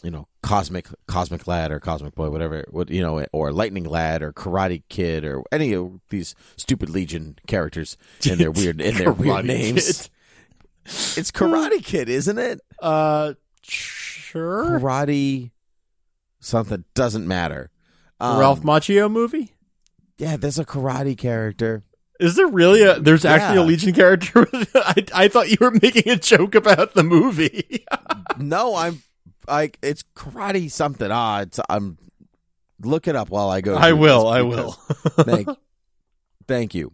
you know, cosmic cosmic lad or cosmic boy, whatever, what you know, or lightning lad or karate kid or any of these stupid legion characters in their weird in their weird names. It's Karate Kid, isn't it?
Uh sure.
Karate something doesn't matter. Um,
Ralph Macchio movie?
Yeah, there's a karate character.
Is there really a there's actually a Legion character? I I thought you were making a joke about the movie.
no, I'm like it's karate something. Ah, it's I'm look it up while I go.
I will,
this
I will.
thank, thank you.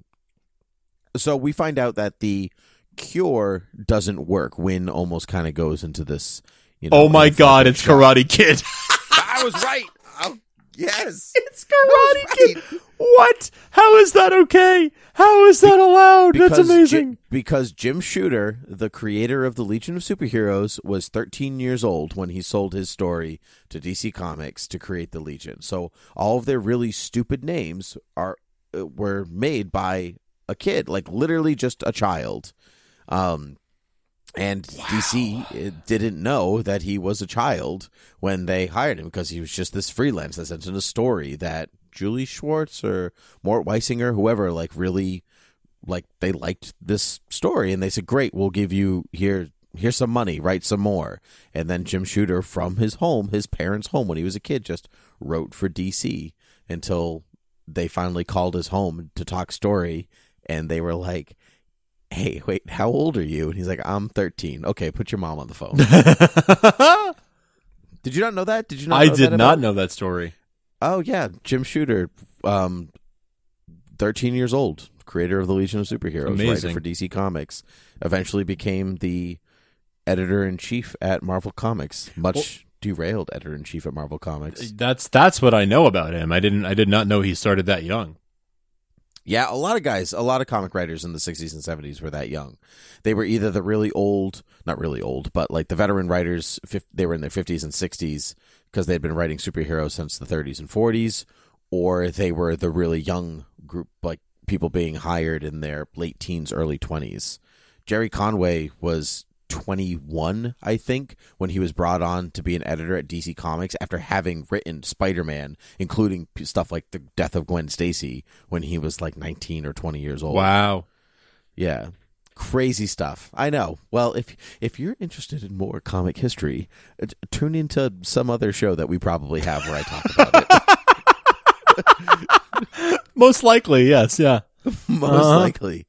So we find out that the cure doesn't work. Winn almost kind of goes into this. You know,
oh my god, it's
karate.
Karate Kid.
I was right. Oh, yes.
It's Karate
was
Kid. What? How is that okay? How is that allowed? That's amazing.
Because Jim Shooter, the creator of the Legion of Superheroes, was 13 years old when he sold his story to DC Comics to create the Legion. So all of their really stupid names are uh, were made by a kid, like literally just a child. Um, and DC uh, didn't know that he was a child when they hired him because he was just this freelance that sent in a story that Julie Schwartz or Mort Weisinger, whoever, like really like they liked this story. And they said, "Great, we'll give you here here's some money, write some more." And then Jim Shooter from his home, his parents' home when he was a kid, just wrote for DC until they finally called his home to talk story. And they were like, "Hey, wait, how old are you?" And he's like, "I'm 13." Okay, put your mom on the phone. did you not know that? Did you not
I did not
about-
know that story.
Oh yeah, Jim Shooter, um, thirteen years old, creator of the Legion of Superheroes,
Amazing.
writer for DC Comics, eventually became the editor in chief at Marvel Comics. Much derailed editor in chief at Marvel Comics.
That's that's what I know about him. I didn't I did not know he started that young.
Yeah, a lot of guys, a lot of comic writers in the 60s and 70s were that young. They were either the really old, not really old, but like the veteran writers, they were in their 50s and 60s because they'd been writing superheroes since the 30s and 40s, or they were the really young group, like people being hired in their late teens, early 20s. Gerry Conway was 21, I think, when he was brought on to be an editor at DC Comics after having written Spider Man, including stuff like the death of Gwen Stacy when he was like 19 or 20 years old.
Wow.
Yeah. Crazy stuff. I know. Well, if if you're interested in more comic history, uh, t- tune into some other show that we probably have where I talk about it.
Most likely, yes, yeah.
Most
Uh-huh.
likely.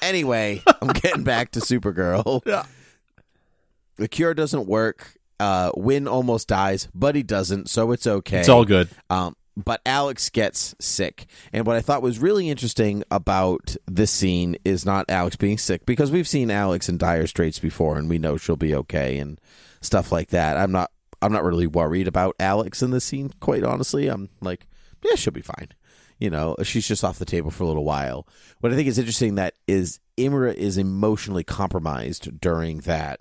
Anyway, I'm getting back to Supergirl.
Yeah.
The cure doesn't work. Uh, Winn almost dies, but he doesn't, so it's okay.
It's all good.
Um, but Alex gets sick. And what I thought was really interesting about this scene is not Alex being sick, because we've seen Alex in dire straits before and we know she'll be okay and stuff like that. I'm not I'm not really worried about Alex in this scene, quite honestly. I'm like, yeah, she'll be fine. You know, she's just off the table for a little while. What I think is interesting that is Imra is emotionally compromised during that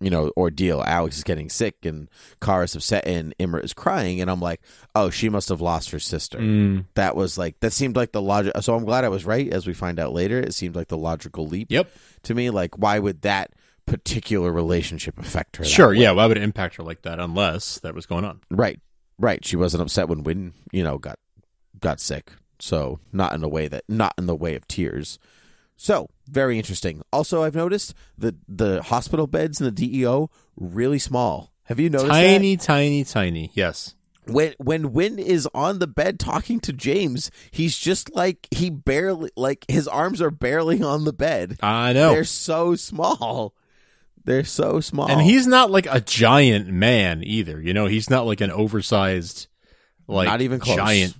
you know, ordeal. Alex is getting sick and Kara's upset and Imra is crying and I'm like, oh, she must have lost her sister.
Mm.
That was like that seemed like the logic. So I'm glad I was right. As we find out later, it seemed like the logical leap
Yep.
to me. Like, why would that particular relationship affect her?
Sure, yeah. Why would it impact her like that unless that was going on?
right, right. She wasn't upset when Winn, you know, got got sick. So not in a way that not in the way of tears. So very interesting. Also, I've noticed that the hospital beds in the DEO really small. Have you noticed that?
Tiny, tiny, tiny. Yes.
when when Winn is on the bed talking to James, he's just like he barely like his arms are barely on the bed.
I know.
They're so small. They're so small.
and he's not like a giant man either. You know, he's not like an oversized, like
Not even close.
giant,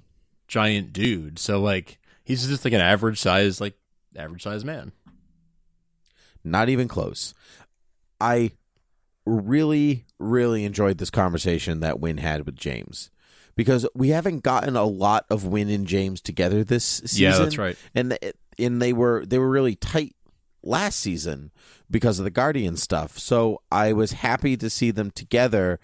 giant dude. So like, he's just like an average size, like average size man.
not even close. I really, really enjoyed this conversation that Winn had with James because we haven't gotten a lot of Winn and James together this season.
Yeah, that's right.
And th- and they were they were really tight last season because of the Guardian stuff. So I was happy to see them together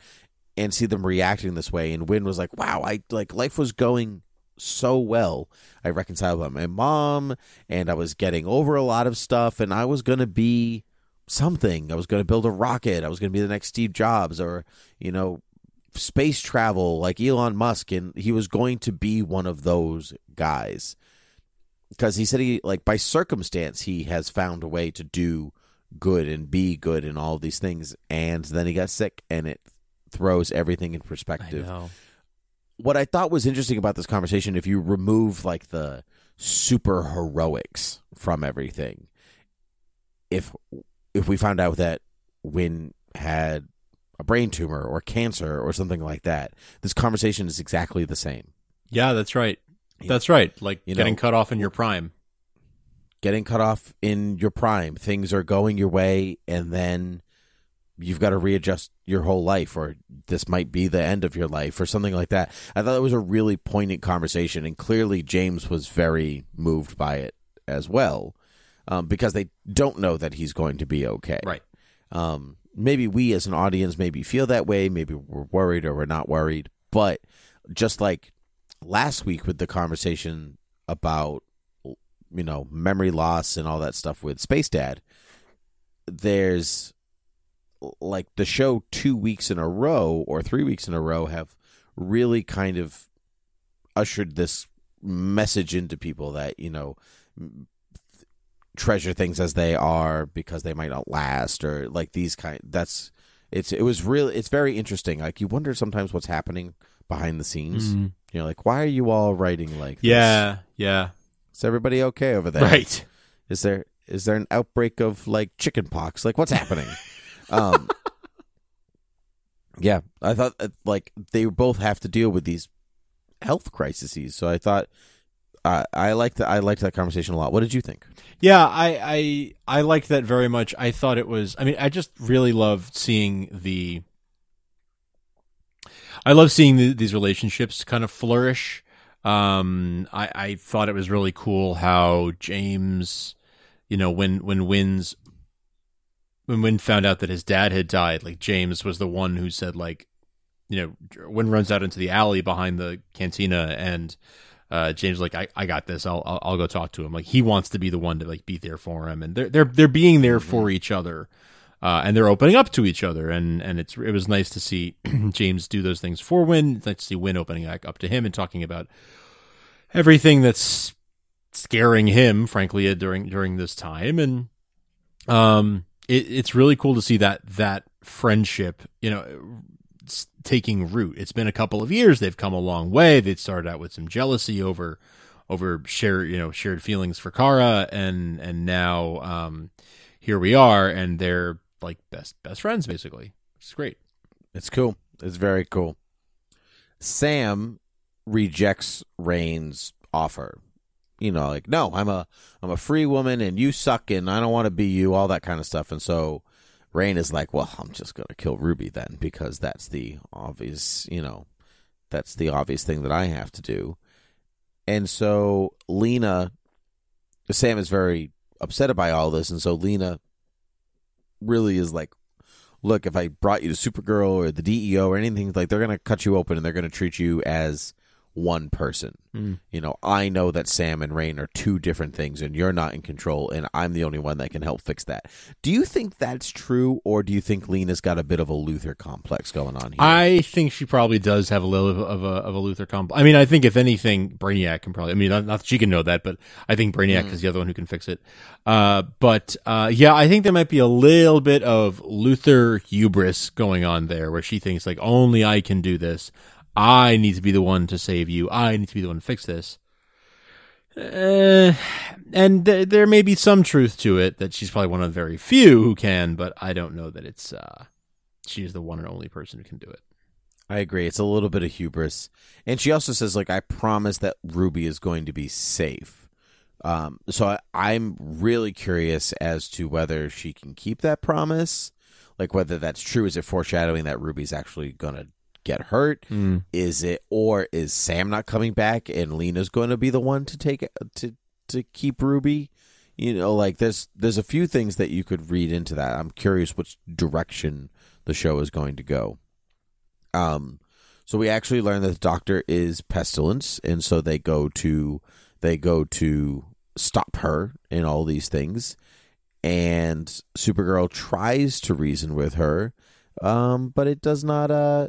and see them reacting this way. And Winn was like, "Wow, I like life was going." So well. I reconciled with my mom and I was getting over a lot of stuff and I was going to be something. I was going to build a rocket. I was going to be the next Steve Jobs or, you know, space travel like Elon Musk and he was going to be one of those guys. Cuz he said he like by circumstance he has found a way to do good and be good and all these things and then he got sick and it throws everything in perspective. What I thought was interesting about this conversation, if you remove like the super heroics from everything, if if we found out that Winn had a brain tumor or cancer or something like that, this conversation is exactly the same.
Yeah, that's right. That's right. Like
You
getting
know-
cut off in your prime.
Getting cut off in your prime, things are going your way, and then you've got to readjust your whole life, or this might be the end of your life, or something like that. I thought it was a really poignant conversation, and clearly James was very moved by it as well, um, because they don't know that he's going to be okay.
Right.
Um, maybe we as an audience maybe feel that way. Maybe we're worried or we're not worried. But just like last week with the conversation about you know memory loss and all that stuff with Space Dad, there's like the show two weeks in a row or three weeks in a row have really kind of ushered this message into people that you know treasure things as they are because they might not last or like these kind that's it's it was really it's very interesting like you wonder sometimes what's happening behind the scenes
Mhm.
you know like why are you all writing like this?
Yeah, yeah.
is everybody okay over there
Right.
is there is there an outbreak of like chicken pox like what's happening um yeah i thought uh, like they both have to deal with these health crises so i thought uh, i liked that i liked that conversation a lot what did you think
Yeah, I, I I liked that very much. I thought it was. I mean, I just really loved seeing the. I love seeing the, these relationships kind of flourish. Um, I, I thought it was really cool how James, you know, when when Winn's when Winn found out that his dad had died, like James was the one who said like, you know, Winn runs out into the alley behind the cantina and uh, James like I, I got this. I'll, I'll I'll go talk to him. Like he wants to be the one to like be there for him, and they're they're they're being there for each other, uh, and they're opening up to each other, and and it's it was nice to see James do those things for Winn. Nice to see Winn opening back up to him and talking about everything that's scaring him, frankly, during during this time, and um, it, it's really cool to see that that friendship, you know, taking root. It's been a couple of years; they've come a long way. They started out with some jealousy over over shared, you know, shared feelings for Kara, and and now um, here we are, and they're like best best friends, basically. It's great.
It's cool. It's very cool. Sam rejects Reign's offer. You know, like, no, I'm a I'm a free woman and you suck and I don't want to be you, all that kind of stuff. And so Reign is like, Well, I'm just gonna kill Ruby then because that's the obvious you know, that's the obvious thing that I have to do. And so Lena Sam is very upset by all this, and so Lena really is like, look, if I brought you to Supergirl or the DEO or anything like, they're gonna cut you open and they're gonna treat you as one person.
Mm.
You know, I know that Sam and Reign are two different things, and you're not in control, and I'm the only one that can help fix that. Do you think that's true, or do you think Lena's got a bit of a Luthor complex going on here?
I think she probably does have a little of a of a Luthor complex. I mean, I think if anything, Brainiac can probably. I mean, not, not that she can know that, but I think Brainiac is the other one who can fix it. Uh, but uh, yeah, I think there might be a little bit of Luthor hubris going on there, where she thinks like only I can do this. I need to be the one to save you. I need to be the one to fix this. Uh, and th- there may be some truth to it that she's probably one of the very few who can, but I don't know that it's uh, she's the one and only person who can do it.
I agree. It's a little bit of hubris. And she also says, like, I promise that Ruby is going to be safe. Um, so I, I'm really curious as to whether she can keep that promise. Like, whether that's true. Is it foreshadowing that Ruby's actually going to get hurt?
Mm.
Is it, or is Sam not coming back and Lena's going to be the one to take to to keep Ruby? You know, like there's there's a few things that you could read into that. I'm curious which direction the show is going to go. Um, so we actually learn that the doctor is pestilence, and so they go to they go to stop her in all these things, and Supergirl tries to reason with her, um, but it does not. Uh,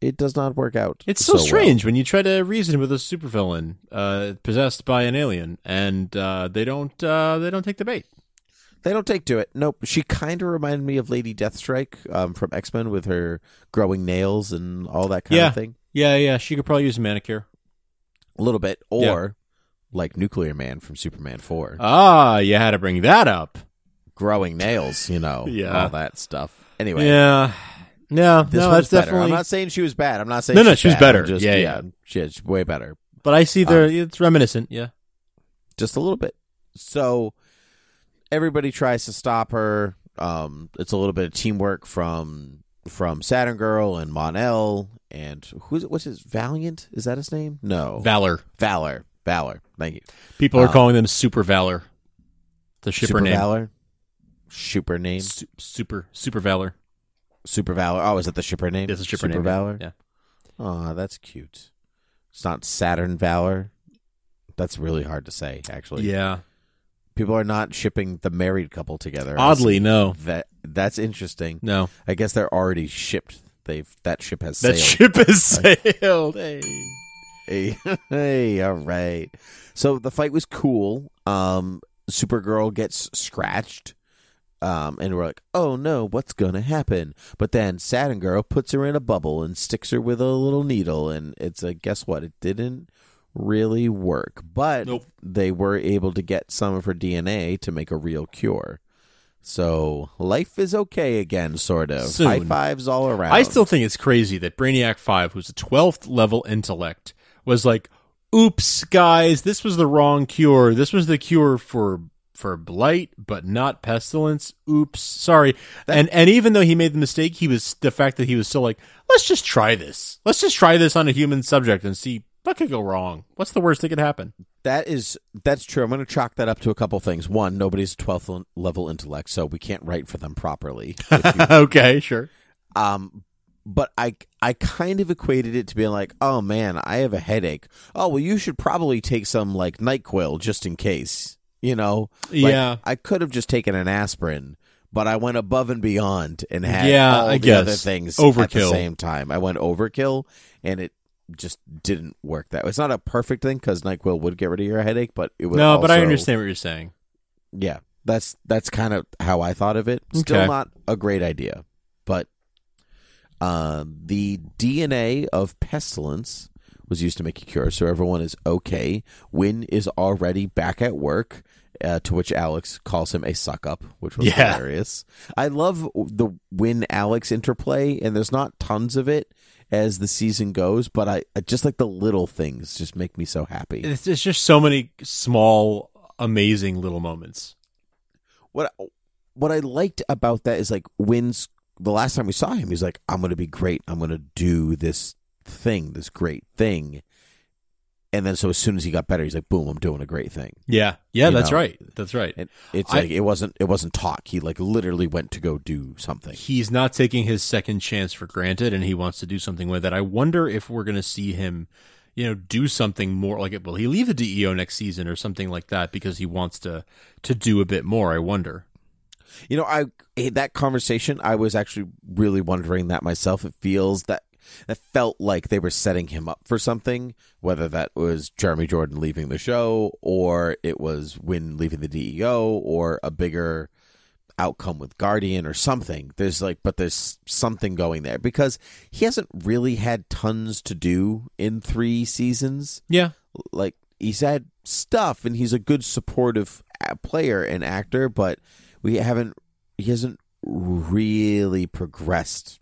it does not work out.
It's so,
well.
strange when you try to reason with a supervillain uh, possessed by an alien, and uh, they don't uh, they don't take the bait.
They don't take to it. Nope. She kind of reminded me of Lady Deathstrike um, from X Men with her growing nails and all that kind
Yeah.
of thing.
Yeah, yeah, she could probably use a manicure.
A little bit, or
Yeah.
like Nuclear Man from Superman Four,
Ah, you had to bring that up.
growing nails. You know,
Yeah.
all that stuff. Anyway,
Yeah, no,
this
no,
one's
that's
better.
definitely.
I'm not saying she was bad. I'm not saying
No, no,
she's
she was better.
Just,
Yeah, yeah.
she's way better.
but I see there. it's reminiscent. Yeah.
just a little bit. So everybody tries to stop her. Um, it's a little bit of teamwork from from Saturn Girl and Mon-El and who's it what's his Valiant? Is that his name? No,
Valor.
Valor. Valor. Thank you.
People are
Um,
calling them Super Valor. The shipper
Super
name.
Valor. Super name.
Su- super Super Valor.
Super Valor. Oh, is that the shipper name?
It's a shipper
Super
name.
Valor.
Yeah.
Oh, that's cute. It's not Saturn Valor. That's really hard to say. Actually,
Yeah.
people are not shipping the married couple together.
Oddly, no,
that that's interesting.
no.
I guess they're already shipped. They've that ship has
That
sailed.
ship has sailed. Hey.
hey, hey, all right. So the fight was cool. Um, Supergirl gets scratched. Um, and we're like, oh no, what's gonna happen? But then Saturn Girl puts her in a bubble and sticks her with a little needle, and it's a guess what? It didn't really work, but
Nope.
they were able to get some of her DNA to make a real cure. So life is okay again, sort of.
Soon.
High fives all around.
I still think it's crazy that Brainiac 5, who's a 12th level intellect, was like, oops, guys, this was the wrong cure. This was the cure for for blight, but not pestilence. Oops, sorry. and and even though he made the mistake, he was the fact that he was still like, let's just try this. Let's just try this on a human subject and see what could go wrong. What's the worst that could happen?
That is that's true. I'm going to chalk that up to a couple things. One, nobody's 12th level intellect, so we can't write for them properly. You-
okay, sure.
um, but I I kind of equated it to being like, oh man, I have a headache. Oh well, you should probably take some like Nyquil just in case. You know, Like,
Yeah.
I could have just taken an aspirin, but I went above and beyond and had
Yeah,
all
I
the
guess.
other things overkill. at the same time. I went overkill, and it just didn't work that way. It's not a perfect thing because Nyquil would get rid of your headache, but it would
No, but I understand what you're saying.
yeah, that's that's kind of how I thought of it. Still
Okay.
not a great idea, but um, the DNA of pestilence was used to make a cure, so everyone is okay. Winn is already back at work. Uh, to which Alex calls him a suck up, which was
Yeah.
hilarious. I love the Win Alex interplay, and there's not tons of it as the season goes, but I, I just like the little things just make me so happy.
It's, it's just so many small, amazing little moments.
what what I liked about that is like Winn's the last time we saw him, he's like, I'm gonna be great. I'm gonna do this thing, this great thing. And then so as soon as he got better, he's like, boom, I'm doing a great thing.
Yeah, yeah,
You
that's
know.
right. That's right.
And it's
I-
like it wasn't it wasn't talk. He like literally went to go do something.
He's not taking his second chance for granted, and he wants to do something with it. I wonder if we're going to see him, you know, do something more like it. Will he leave the DEO next season or something like that because he wants to to do a bit more? I wonder.
You know, I eh, that conversation, I was actually really wondering that myself. It feels that that felt like they were setting him up for something, whether that was Jeremy Jordan leaving the show or it was Winn leaving the DEO or a bigger outcome with Guardian or something. There's like, but there's something going there because he hasn't really had tons to do in three seasons.
Yeah.
Like he's had stuff, and he's a good supportive player and actor, but we haven't. He hasn't really progressed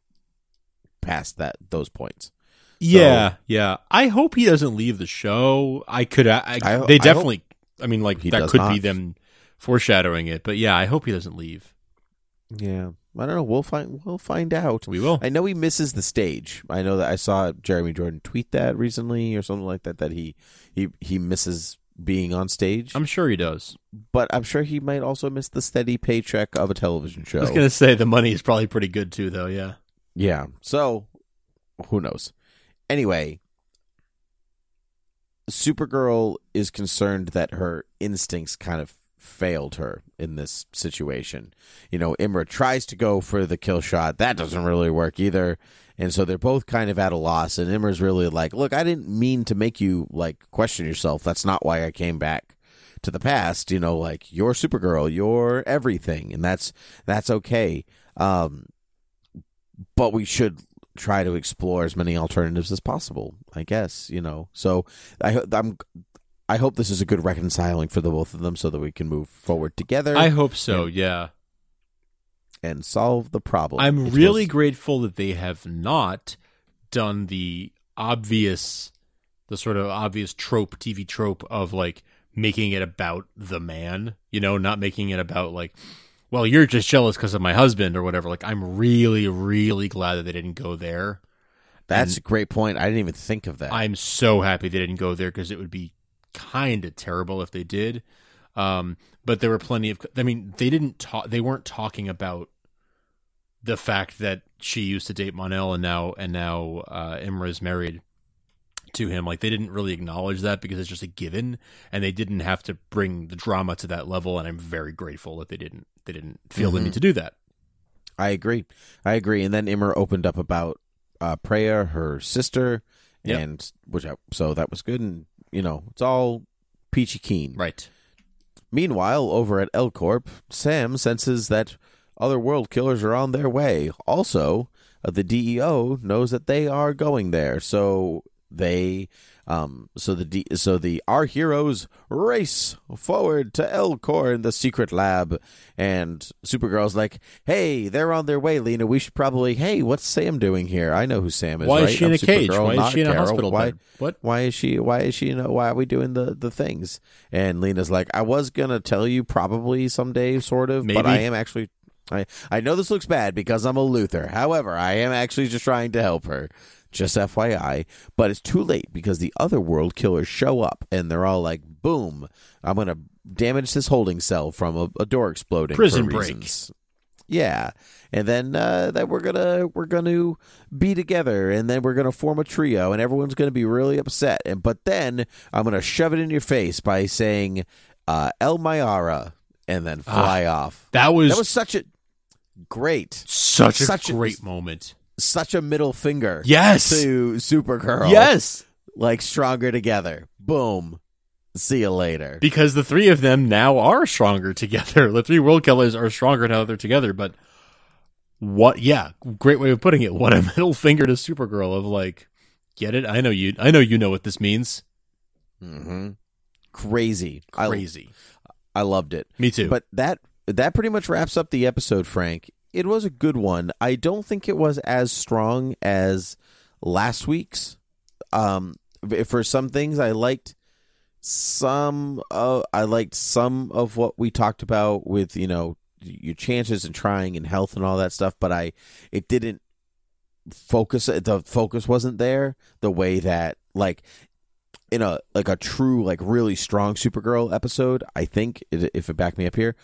past that those points.
Yeah, yeah. I hope he doesn't leave the show. I could. I, I,
I-
they
I
definitely. I, mean, like that could be them foreshadowing it. But yeah, I hope he doesn't leave.
Yeah, I don't know. We'll find. We'll find out.
We will.
I know he misses the stage. I know that I saw Jeremy Jordan tweet that recently or something like that. That he he he misses being on stage.
I'm sure he does.
but I'm sure he might also miss the steady paycheck of a television show.
I was gonna say the money is probably pretty good too, though. Yeah.
Yeah. So who knows? Anyway, Supergirl is concerned that her instincts kind of failed her in this situation. You know, Imra tries to go for the kill shot. That doesn't really work either. And so they're both kind of at a loss. And Imra's really like, look, I didn't mean to make you like question yourself. That's not why I came back to the past. You know, like you're Supergirl, you're everything, and that's that's okay. Um, but we should try to explore as many alternatives as possible. I guess you know. So I I'm I hope this is a good reconciling for the both of them, so that we can move forward together
I hope so. Yeah.
and solve the problem.
I'm
It's
really
supposed-
grateful that they have not done the obvious, the sort of obvious trope, TV trope of like making it about the man, you know, not making it about like, well, you're just jealous because of my husband or whatever. Like, I'm really, really glad that they didn't go there.
That's a great point. I didn't even think of that.
I'm so happy they didn't go there because it would be kind of terrible if they did. Um, but there were plenty of. I mean, they didn't talk. They weren't talking about the fact that she used to date Mon-El and now and now uh, Imra's married to him. Like they didn't really acknowledge that because it's just a given, and they didn't have to bring the drama to that level. And I'm very grateful that they didn't. They didn't feel the
Mhm.
need to do that.
I agree. I agree. And then Imra opened up about uh, Preya, her sister,
Yep.
and which I, so that was good. And you know, it's all peachy keen.
Right.
Meanwhile, over at L Corp, Sam senses that other world killers are on their way. Also, uh, the DEO knows that they are going there, so they, um, so the D, so the our heroes race forward to L-Corp in the secret lab, and Supergirl's like, "Hey, they're on their way, Lena. We should probably. Hey, what's Sam doing here? I know who Sam is.
Why
right?
is she in
I'm
a cage?
Supergirl,
Why is she in a
Carol.
hospital
Why?
bed? What?
why is she why is she you know why are we doing the the things and lena's like i was gonna tell you probably someday sort of but i am actually i i know this looks bad because i'm a Luthor however i am actually just trying to help her just fyi but it's too late because the other world killers show up and they're all like boom i'm gonna damage this holding cell from a, a door exploding
Prison break.
reasons. Yeah, and then uh, that we're gonna we're gonna be together, and then we're gonna form a trio, and everyone's gonna be really upset. And but then I'm gonna shove it in your face by saying uh, El Mayarah, and then fly off.
That was,
That was such a great,
such a
such a-
great moment.
Such a middle finger.
Yes.
to Supergirl.
Yes.
like stronger together. Boom. See you later.
because the three of them now are stronger together. The three world killers are stronger now that they're together. But what? Yeah, great way of putting it. What a middle finger to Supergirl of like, get it? I know you. I know you know what this means.
hmm Crazy. I-
Crazy.
I loved it.
Me too.
But that that pretty much wraps up the episode, Frank. It was a good one. I don't think it was as strong as last week's. Um, for some things, I liked some. Uh, I liked some of what we talked about with you know your chances and trying and health and all that stuff. But I, it didn't focus. The focus wasn't there the way that like in a like a true like really strong Supergirl episode, I think if it back me up here,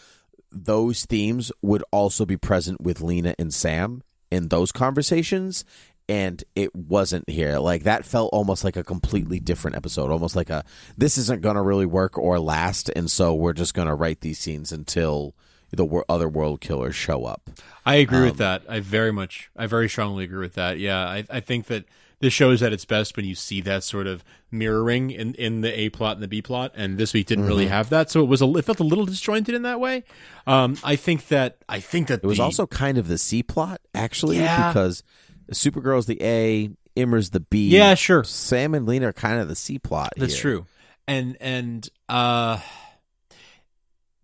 those themes would also be present with Lena and Sam in those conversations and it wasn't here. Like that felt almost like a completely different episode, almost like a this isn't going to really work or last and so we're just going to write these scenes until the other world killers show up.
I agree
Um,
with that. I very much, I very strongly agree with that. Yeah, I, I think that this show is at its best when you see that sort of mirroring in, in the A plot and the B plot, and this week didn't
Mm-hmm.
really have that, so it was a it felt a little disjointed in that way. Um, I think that I think that
It was
the-
also kind of the C plot, actually,
Yeah.
because Supergirl's the A, Imra's the B.
Yeah, sure.
Sam and Lena are kind of the C plot.
That's
here.
true. And and uh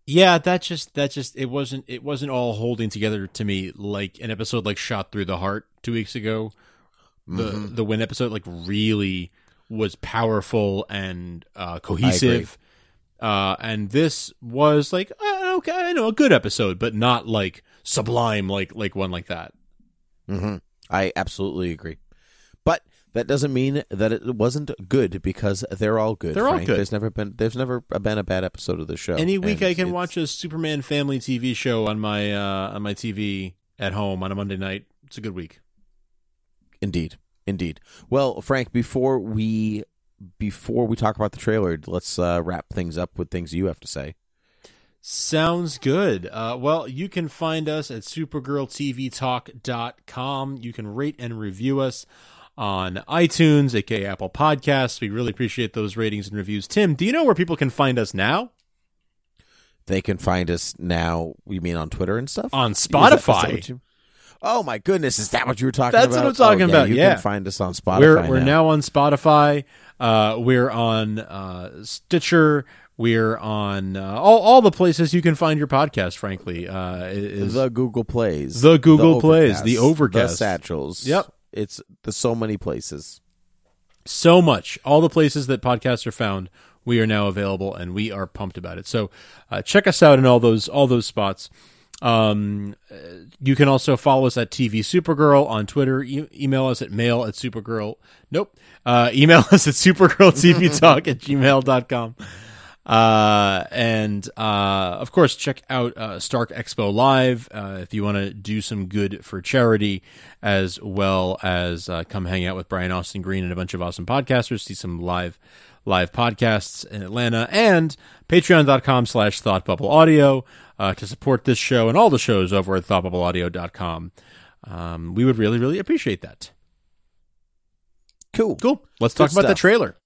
yeah, that just that just it wasn't it wasn't all holding together to me like an episode like Schott Through the Heart 2 weeks ago. The
Mm-hmm.
the Win episode like really was powerful and uh cohesive. Uh and this was like uh, okay, I know a good episode, but not like sublime like like one like that.
hmm I absolutely agree. But that doesn't mean that it wasn't good because they're all good.
They're all good.
There's never been there's never been a bad episode of the show.
Any week I can
it's-
watch a Superman family TV show on my uh on my TV at home on a Monday night. It's a good week.
Indeed, indeed. Well, Frank, before we before we talk about the trailer, let's uh, wrap things up with things you have to say.
Sounds good. Uh, well, you can find us at supergirltvtalk.com. You can rate and review us on iTunes, aka Apple Podcasts. We really appreciate those ratings and reviews. Tim, do you know where people can find us now?
They can find us now. You mean on Twitter and stuff?
On
Is that- is that
Spotify.
you- oh my goodness! Is that what you were talking
That's
about?
That's what I'm talking
Oh,
about,
You
yeah.
can find us on Spotify.
we're we're
now.
now on Spotify. Uh, we're on uh, Stitcher. We're on uh, all all the places you can find your podcast. Frankly, uh, is
the Google Plays,
The Google Plays, the
Overcast,
Overcast.
the Satchels.
Yep.
it's the so many places.
so much. All the places that podcasts are found, we are now available, and we are pumped about it. So uh, check us out in all those all those spots. Um, you can also follow us at TV Supergirl on Twitter. E- email us at mail at supergirl. Nope. Uh, email us at supergirltvtalk at gmail.com. Uh, and, uh, of course, check out, uh, Stark Expo Live, uh, if you want to do some good for charity, as well as, uh, come hang out with Brian Austin Green and a bunch of awesome podcasters, see some live, live podcasts in Atlanta, and patreon.com slash Thought thoughtbubbleaudio, uh, to support this show and all the shows over at thoughtbubbleaudio.com. Um, we would really, really appreciate that.
Cool.
Cool. Let's talk
Good
about the trailer.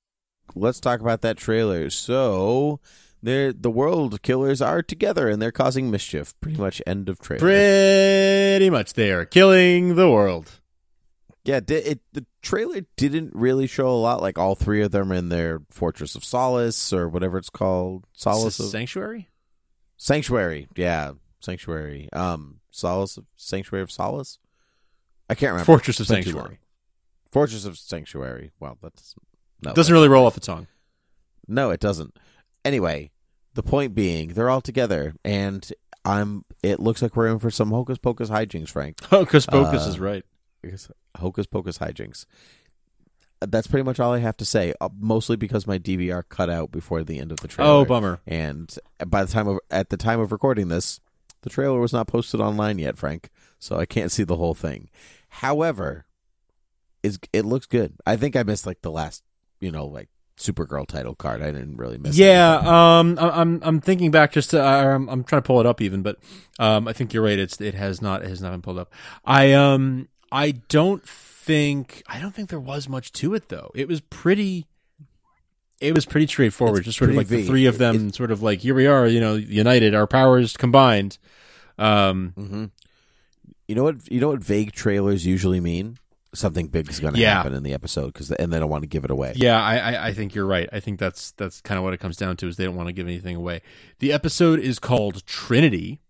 Let's talk about that trailer. So, they're, the world killers are together and they're causing mischief. Pretty much end of trailer.
Pretty much, they are killing the world.
Yeah, di- it, the trailer didn't really show a lot. Like all three of them in their Fortress of Solace or whatever it's called. Solace of
Sanctuary?
Sanctuary. Yeah, Sanctuary. Um, Solace of Sanctuary of Solace. I can't remember.
Fortress of
It's been too
Sanctuary.
Fortress of Sanctuary. Well, that's no,
Doesn't really roll off the tongue.
No, it doesn't. Anyway, the point being, they're all together, and I'm. It looks like we're in for some hocus pocus hijinks, Frank.
Hocus Pocus
Uh,
is right.
Hocus pocus hijinks. That's pretty much all I have to say. Uh, mostly because my DVR cut out before the end of the trailer.
Oh, bummer.
And by the time of at the time of recording this, the trailer was not posted online yet, Frank. So I can't see the whole thing. However, is it looks good. I think I missed like the last, you know, like Supergirl title card. I didn't really miss.
Yeah,
anything.
um, I'm I'm thinking back just to I'm, I'm trying to pull it up even, but um, I think you're right. It's it has not it has not been pulled up. I um I don't think I don't think there was much to it though. It was pretty. It was pretty straightforward.
It's
just sort of like the three of them, sort of like here we are, you know, united, our powers combined. Um,
hmm You know what? You know what vague trailers usually mean. Something big is going to
Yeah.
happen in the episode because and they don't want to give it away.
Yeah, I, I, I think you're right. I think that's that's kind of what it comes down to is they don't want to give anything away. The episode is called Trinity,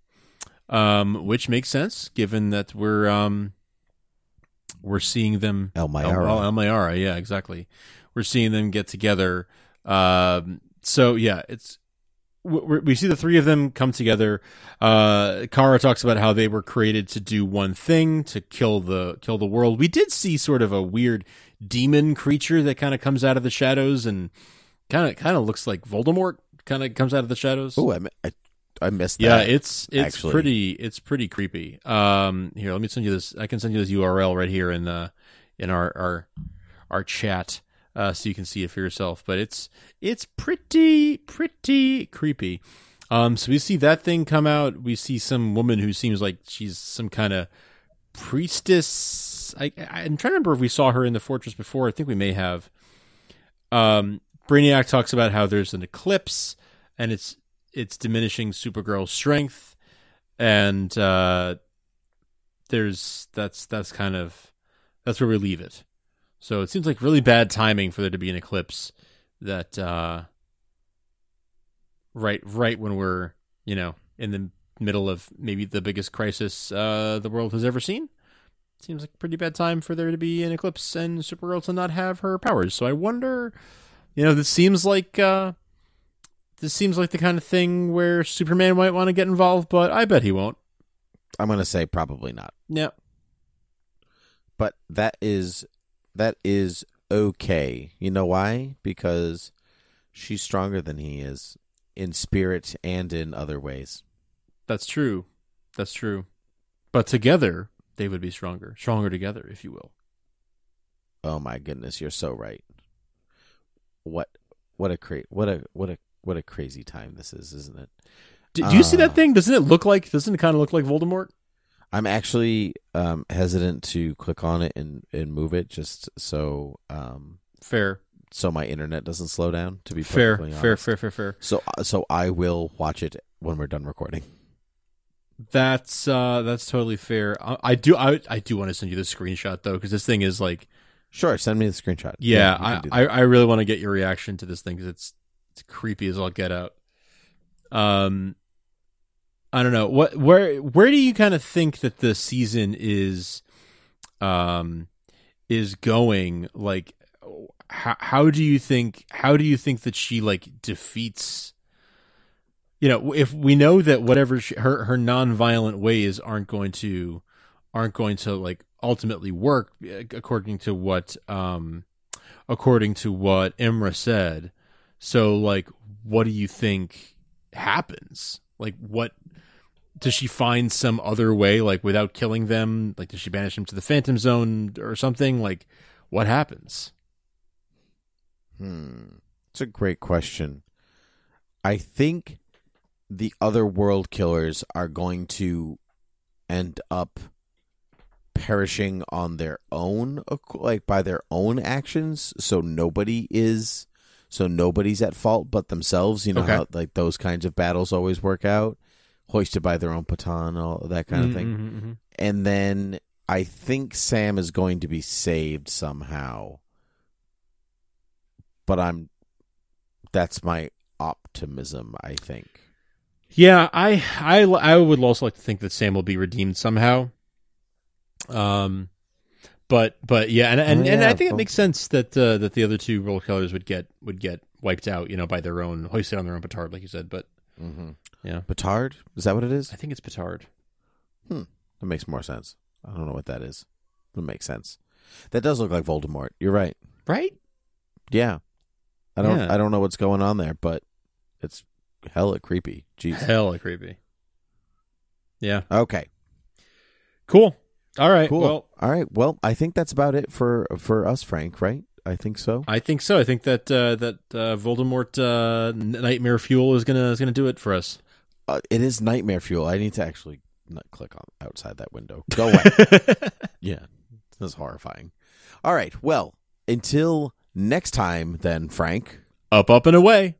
um, which makes sense given that we're um, we're seeing them.
El Mayarah.
El, El Mayarah, yeah, exactly. We're seeing them get together. Um, so yeah, it's we we see the three of them come together. Uh, Kara talks about how they were created to do one thing to kill the kill the world. We did see sort of a weird demon creature that kind of comes out of the shadows and kind of kind of looks like Voldemort. Kind of comes out of the shadows.
Oh, I, I, I missed that.
Yeah, it's it's
actually.
pretty it's pretty creepy. Um, here, let me send you this. I can send you this URL right here in the in our our our chat, uh, so you can see it for yourself. But it's it's pretty pretty creepy. Um, so we see that thing come out. We see some woman who seems like she's some kind of priestess I, I I'm trying to remember if we saw her in the fortress before. I think we may have. Um, Brainiac talks about how there's an eclipse and it's it's diminishing Supergirl's strength, and uh, there's that's that's kind of that's where we leave it. So it seems like really bad timing for there to be an eclipse that uh, right right when we're you know in the middle of maybe the biggest crisis uh, the world has ever seen. Seems like a pretty bad time for there to be an eclipse and Supergirl to not have her powers. So I wonder, you know, this seems like uh, this seems like the kind of thing where Superman might want to get involved, but I bet he won't.
I'm gonna say probably not.
Yeah,
but that is that is okay. You know why? Because she's stronger than he is in spirit and in other ways.
that's true. That's true. But together, they would be stronger. Stronger together, if you will.
Oh my goodness, you're so right. What what a cra- what a what a what a crazy time this is, isn't it?
Do, do you see
Uh,
that thing? Doesn't it look like? Doesn't it kind of look like Voldemort?
I'm actually um, hesitant to click on it and, and move it just so um,
Fair,
so my internet doesn't slow down. To be
fair,
perfectly
fair, fair, fair, fair.
So so I will watch it when we're done recording.
That's uh, that's totally fair. I, I do, I, I do want to send you the screenshot though, because this thing is like,
Sure, send me the screenshot.
yeah,
can
I. I, I really want to get your reaction to this thing because it's it's creepy as all get out. Um, I don't know what where where do you kind of think that the season is, um, is going like. How, how do you think how do you think that she like defeats you know if we know that whatever she, her her non-violent ways aren't going to aren't going to like ultimately work eh, according to what um according to what Imra said so like what do you think happens? Like what does she find some other way like without killing them? Like does she banish them to the phantom zone or something? Like what happens?
Hmm. It's a great question. I think the other world killers are going to end up perishing on their own like by their own actions. So nobody is so nobody's at fault but themselves you know
Okay.
how like those kinds of battles always work out hoisted by their own baton all that kind of thing
Mhm, mhm, mhm.
and then I think Sam is going to be saved somehow. But I'm that's my optimism, I think.
Yeah, I, I, I would also like to think that Sam will be redeemed somehow. Um, but but yeah, and and,
Oh,
and I think it makes sense that uh, that the other two world killers would get would get wiped out, you know, by their own hoisted on their own petard, like you said. But
Mm-hmm.
Yeah.
Petard? Is that what it is?
I think it's petard.
Hmm, that makes more sense. I don't know what that is. It makes sense. That does look like Voldemort. You're right.
Right?
Yeah. I don't
Yeah.
I don't know what's going on there, but it's hella creepy. Jeez.
Hella creepy. Yeah.
Okay.
Cool. All right.
Cool.
Well,
All right. Well, I think that's about it for for us, Frank, right? I think so.
I think so. I think that uh, that uh, Voldemort uh, Nightmare Fuel is gonna is gonna do it for us.
Uh, it is nightmare fuel. I need to actually not click on outside that window. Go away. yeah, that's horrifying. All right. Well, until next time, then, Frank.
up, up, and away.